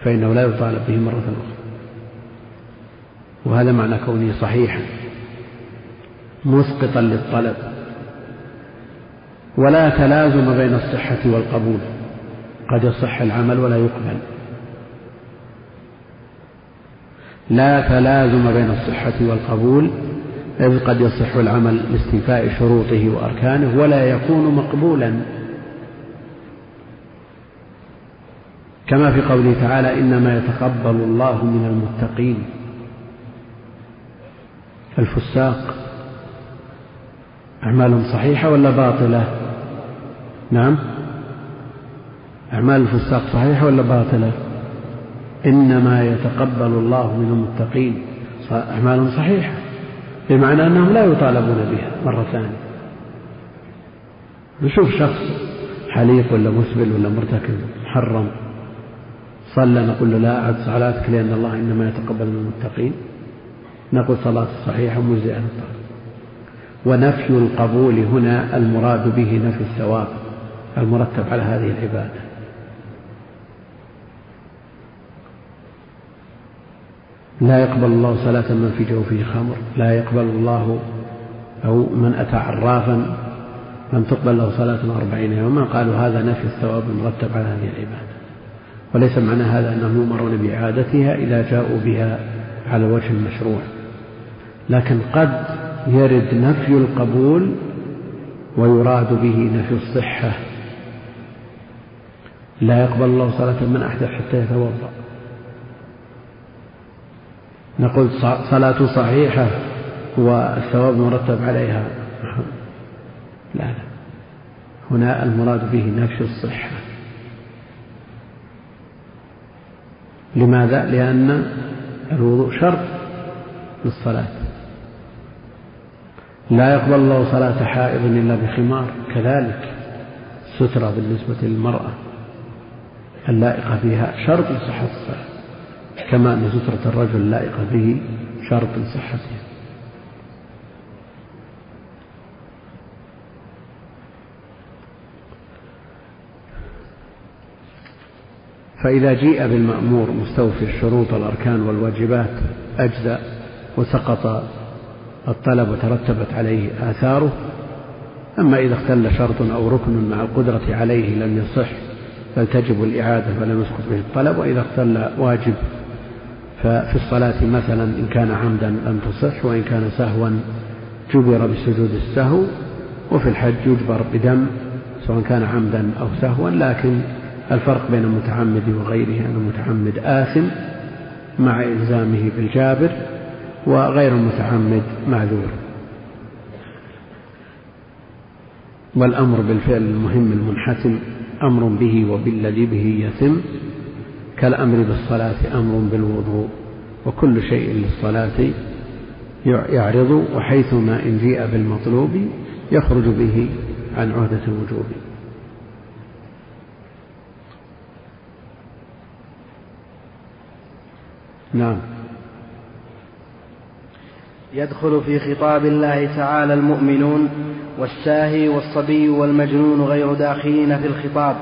فإنه لا يطالب به مرة أخرى. وهذا معنى كونه صحيحا مسقطا للطلب. ولا تلازم بين الصحة والقبول قد يصح العمل ولا يقبل. لا تلازم بين الصحة والقبول إذ قد يصح العمل لاستيفاء شروطه وأركانه ولا يكون مقبولا. كما في قوله تعالى إنما يتقبل الله من المتقين الفساق أعمالهم صحيحة ولا باطلة؟ نعم. أعمال الفساق صحيحة ولا باطلة؟ إنما يتقبل الله من المتقين. أعمالهم صحيحة بمعنى أنهم لا يطالبون بها مرة ثانية. نشوف شخص حليق ولا مسبل ولا مرتكب محرم صلى نقول له لا أعد صلاتك لأن الله إنما يتقبل من المتقين. نقول صلاة صحيحة مجزئة ونفي القبول هنا المراد به نفي الثواب المرتب على هذه العبادة. لا يقبل الله صلاة من في جوفه خمر لا يقبل الله أو من أتى عرافا لم تقبل له صلاة أربعين يوما. قالوا هذا نفي الثواب المرتب على هذه العبادة. وليس معنى هذا أنهم يؤمرون بإعادتها إذا جاءوا بها على وجه المشروع لكن قد يرد نفي القبول ويراد به نفي الصحة. لا يقبل الله صلاة من أحدث حتى يتوضأ. نقول صلاة صحيحة والثواب مرتب عليها. لا لا. هنا المراد به نفي الصحة. لماذا؟ لأن الوضوء شرط للصلاة. لا يقبل الله صلاة حائض إلا بخمار. كذلك سترة بالنسبة للمرأة اللائقة بها شرط لصحة الصلاة كما أن سترة الرجل اللائقة به شرط لصحتها فإذا جيء بالمأمور مستوفي الشروط والأركان والواجبات أجزأ وسقط الطلب وترتبت عليه آثاره أما إذا اختل شرط أو ركن مع القدرة عليه لم يصح بل تجب الإعادة فلم يسقط به الطلب وإذا اختل واجب ففي الصلاة مثلا إن كان عمدا لم تصح وإن كان سهوا جبر بسجود السهو وفي الحج يجبر بدم سواء كان عمدا أو سهوا لكن الفرق بين المتعمد وغيره أن المتعمد آثم مع إلزامه بالجابر وغير المتعمد معذور. والأمر بالفعل المهم المنحتم أمر به وبالذي به يتم كالأمر بالصلاة أمر بالوضوء وكل شيء للصلاة يعرض وحيثما إن جيء بالمطلوب يخرج به عن عهدة الوجوب. نعم. يدخل في خطاب الله تعالى المؤمنون والساهي والصبي والمجنون غير داخلين في الخطاب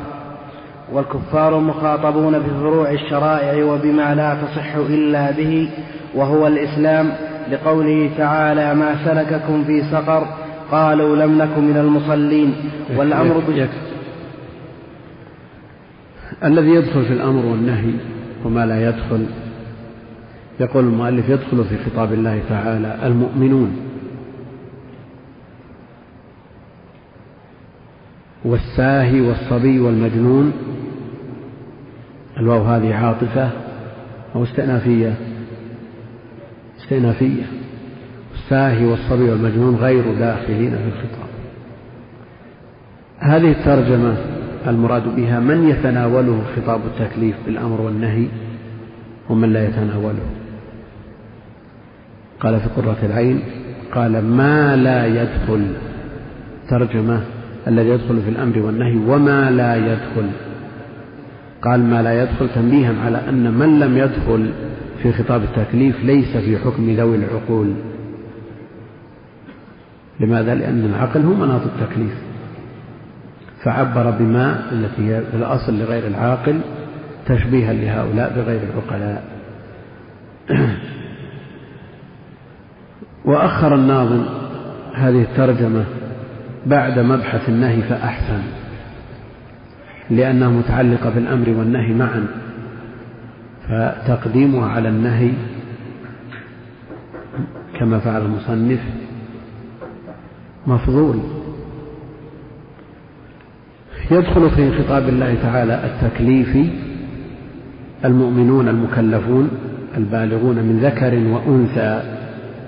والكفار مخاطبون بفروع الشرائع وبما لا تصح إلا به وهو الإسلام لقوله تعالى ما سلككم في سقر قالوا لم نكن من المصلين. والأمر بال... الذي يدخل في الأمر والنهي وما لا يدخل يقول المؤلف يدخل في خطاب الله تعالى المؤمنون. والساهي والصبي والمجنون. الواو هذه عاطفة أو استئنافية؟ استئنافية. الساهي والصبي والمجنون غير داخلين في الخطاب. هذه الترجمة المراد بها من يتناوله خطاب التكليف بالأمر والنهي ومن لا يتناوله؟ قال في قرة العين قال ما لا يدخل ترجمة الذي يدخل في الأمر والنهي وما لا يدخل قال ما لا يدخل تنبيها على أن من لم يدخل في خطاب التكليف ليس في حكم ذوي العقول. لماذا؟ لأن العقل هو مناط التكليف. فعبر بما التي هي في الأصل لغير العاقل تشبيها لهؤلاء بغير العقلاء. وأخر الناظم هذه الترجمة بعد مبحث النهي فأحسن لأنها متعلقة بالأمر والنهي معا فتقديمها على النهي كما فعل المصنف مفضول. يدخل في خطاب الله تعالى التكليفي المؤمنون المكلفون البالغون من ذكر وأنثى.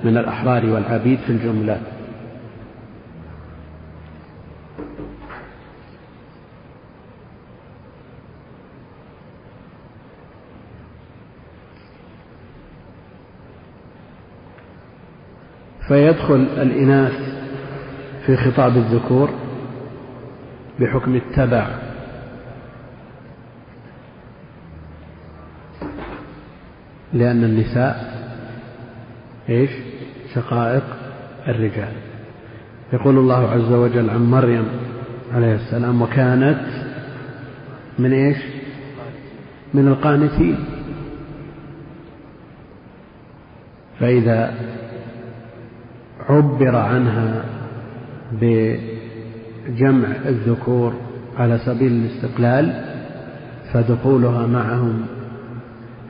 من الأحرار والعبيد في الجملة فيدخل الإناث في خطاب الذكور بحكم التبع لأن النساء إيش؟ شقائق الرجال. يقول الله عز وجل عن مريم عليه السلام وكانت من إيش؟ من القانتين. فإذا عبر عنها بجمع الذكور على سبيل الاستقلال فدخولها معهم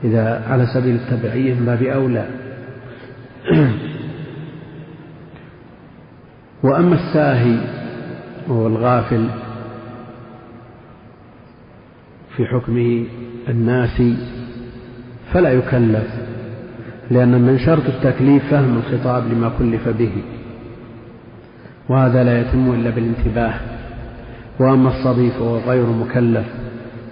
إذا على سبيل التبعية من باب أولى. وأما الساهي وهو الغافل في حكمه الناسي فلا يكلف لأن من شرط التكليف فهم الخطاب لما كلف به وهذا لا يتم إلا بالانتباه. وأما الصبي فهو غير مكلف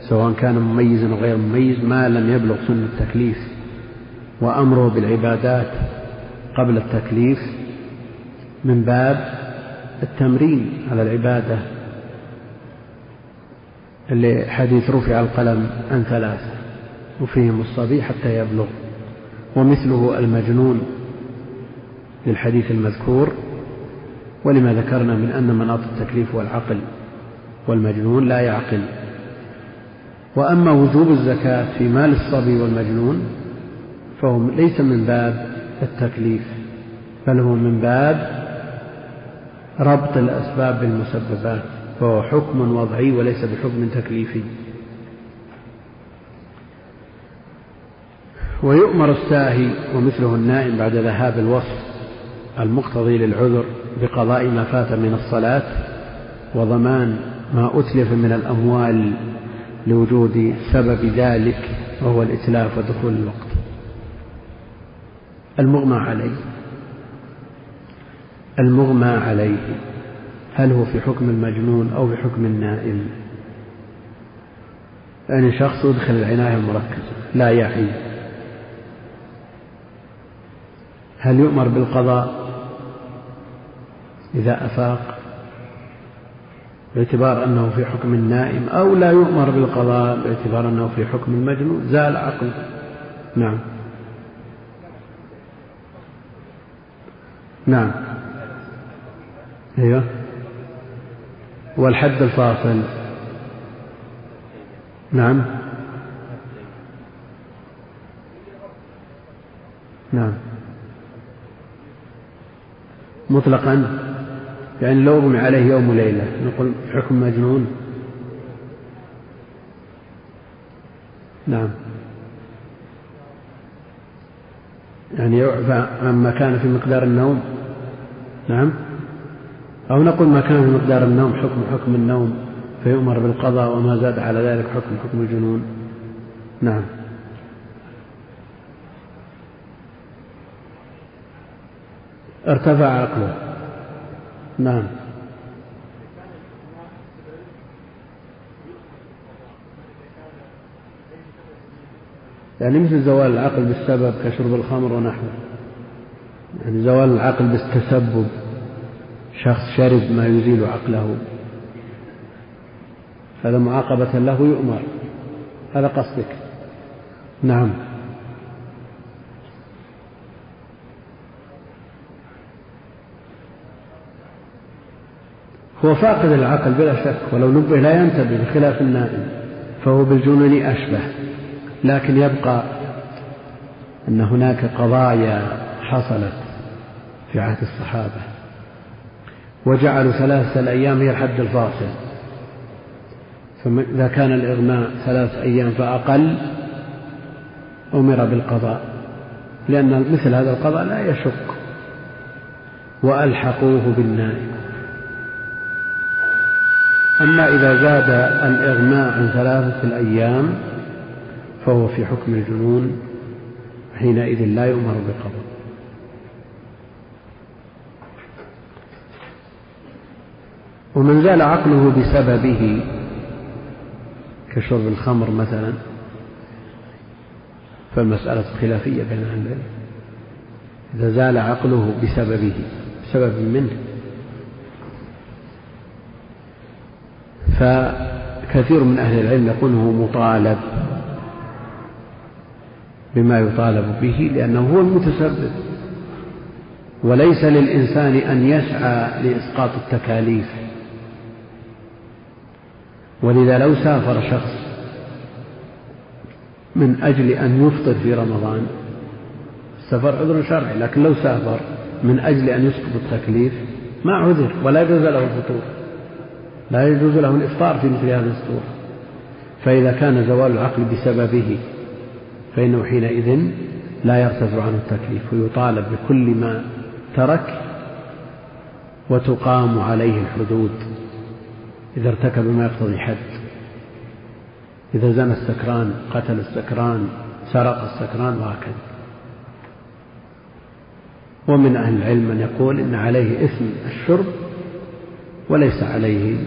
سواء كان مميزا أو غير مميز ما لم يبلغ سن التكليف. وأمره بالعبادات قبل التكليف من باب التمرين على العبادة اللي حديث رفع القلم عن ثلاثة وفيهم الصبي حتى يبلغ ومثله المجنون للحديث المذكور ولما ذكرنا من أن مناط التكليف والعقل والمجنون لا يعقل. وأما وجوب الزكاة في مال الصبي والمجنون فهو ليس من باب التكليف بل هو من باب ربط الأسباب بالمسببات فهو حكم وضعي وليس بحكم تكليفي. ويؤمر الساهي ومثله النائم بعد ذهاب الوصف المقتضي للعذر بقضاء ما فات من الصلاة وضمان ما أتلف من الأموال لوجود سبب ذلك وهو الإتلاف ودخول الوقت. المغمى عليه. المغمى عليه. هل هو في حكم المجنون أو في حكم النائم؟ يعني شخص يدخل العناية المركزة لا يعي هل يؤمر بالقضاء؟ إذا أفاق. باعتبار أنه في حكم النائم أو لا يؤمر بالقضاء باعتبار أنه في حكم المجنون زال عقله نعم. نعم. أيوه. والحد الفاصل. نعم. نعم. مطلقا. يعني لو أغمي عليه يوم وليلة. نقول حكم مجنون. نعم. يعني يعفى عما كان في مقدار النوم. نعم. أو نقول ما كان مقدار النوم حكم حكم النوم فيؤمر بالقضاء وما زاد على ذلك حكم حكم الجنون. نعم. ارتفع عقله. نعم. يعني مثل زوال العقل بالسبب كشرب الخمر ونحوه. يعني زوال العقل بالتسبب. شخص شرب ما يزيل عقله. هذا معاقبة له يؤمر. هذا قصدك. نعم. هو فاقد العقل بلا شك ولو نبه لا ينتبه بخلاف النائم فهو بالجنون أشبه. لكن يبقى أن هناك قضايا حصلت في عهد الصحابة. وجعلوا ثلاثة الأيام هي الحد الفاصل. فإذا كان الإغماء ثلاث أيام فأقل أمر بالقضاء لأن مثل هذا القضاء لا يشق. وألحقوه بالنائم أما إذا زاد الإغماء عن ثلاثة الأيام فهو في حكم الجنون حينئذ لا يؤمر بقضاء ومن زال عقله بسببه كشرب الخمر مثلا فالمسألة خلافية بين أهل العلم. إذا زال عقله بسببه بسبب منه. فكثير من أهل العلم يقول هو مطالب بما يطالب به لأنه هو المتسبب. وليس للإنسان أن يسعى لإسقاط التكاليف. ولذا لو سافر شخص من أجل أن يفطر في رمضان السفر عذر شرعي لكن لو سافر من أجل أن يسقط التكليف ما عذر ولا يجوز له الفطور لا يجوز له الإفطار في مثل هذه الصورة فإذا كان زوال العقل بسببه فإنه حينئذ لا يرتفع عنه التكليف ويطالب بكل ما ترك وتقام عليه الحدود. إذا ارتكب ما يقتضي حد إذا زنى السكران قتل السكران سرق السكران وهكذا. ومن أهل العلم من يقول إن عليه إثم الشرب وليس عليه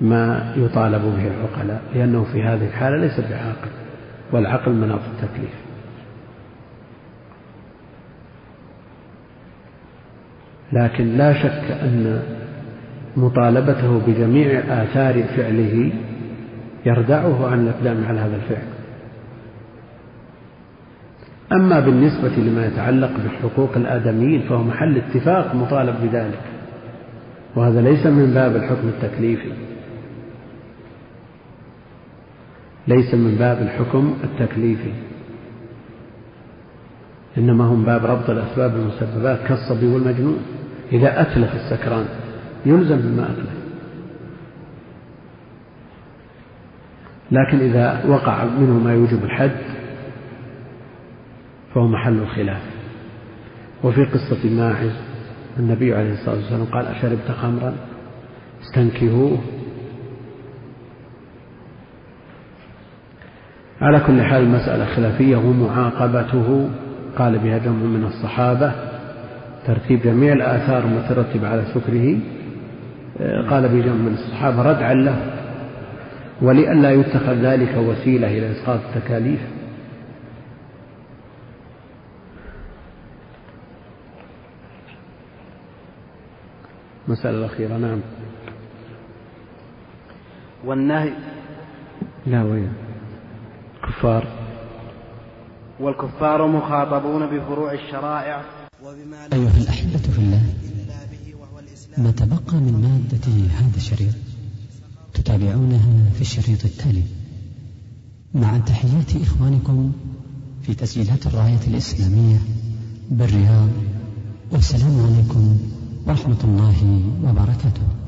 ما يطالب به العقلاء لأنه في هذه الحالة ليس بعاقل والعقل مناط التكليف. لكن لا شك أن مطالبته بجميع آثار فعله يردعه عن الإقدام على هذا الفعل. أما بالنسبة لما يتعلق بحقوق الآدميين فهو محل اتفاق مطالب بذلك وهذا ليس من باب الحكم التكليفي. ليس من باب الحكم التكليفي. إنما هم باب ربط الأسباب والمسببات كالصبي والمجنون. إذا أتلف السكران يلزم بما أتلف لكن إذا وقع منه ما يوجب الحد فهو محل الخلاف. وفي قصة ماعز النبي عليه الصلاة والسلام قال أشربت خمرا؟ استنكهوه. على كل حال المسألة خلافية ومعاقبته قال بها جمع من الصحابة ترتيب جميع الآثار المترتبة على سكره قال بجمع من الصحابة ردعا له ولئلا يتخذ ذلك وسيلة إلى إسقاط التكاليف. المسألة الأخيرة نعم. والنهي. لا وين؟ كفار. والكفار مخاطبون بفروع الشرائع. وبما أيها الأحبة في الله. ما تبقى من مادة هذا الشريط؟ تتابعونها في الشريط التالي. مع تحيات إخوانكم في تسجيلات الراية الإسلامية بالرياض والسلام عليكم ورحمة الله وبركاته.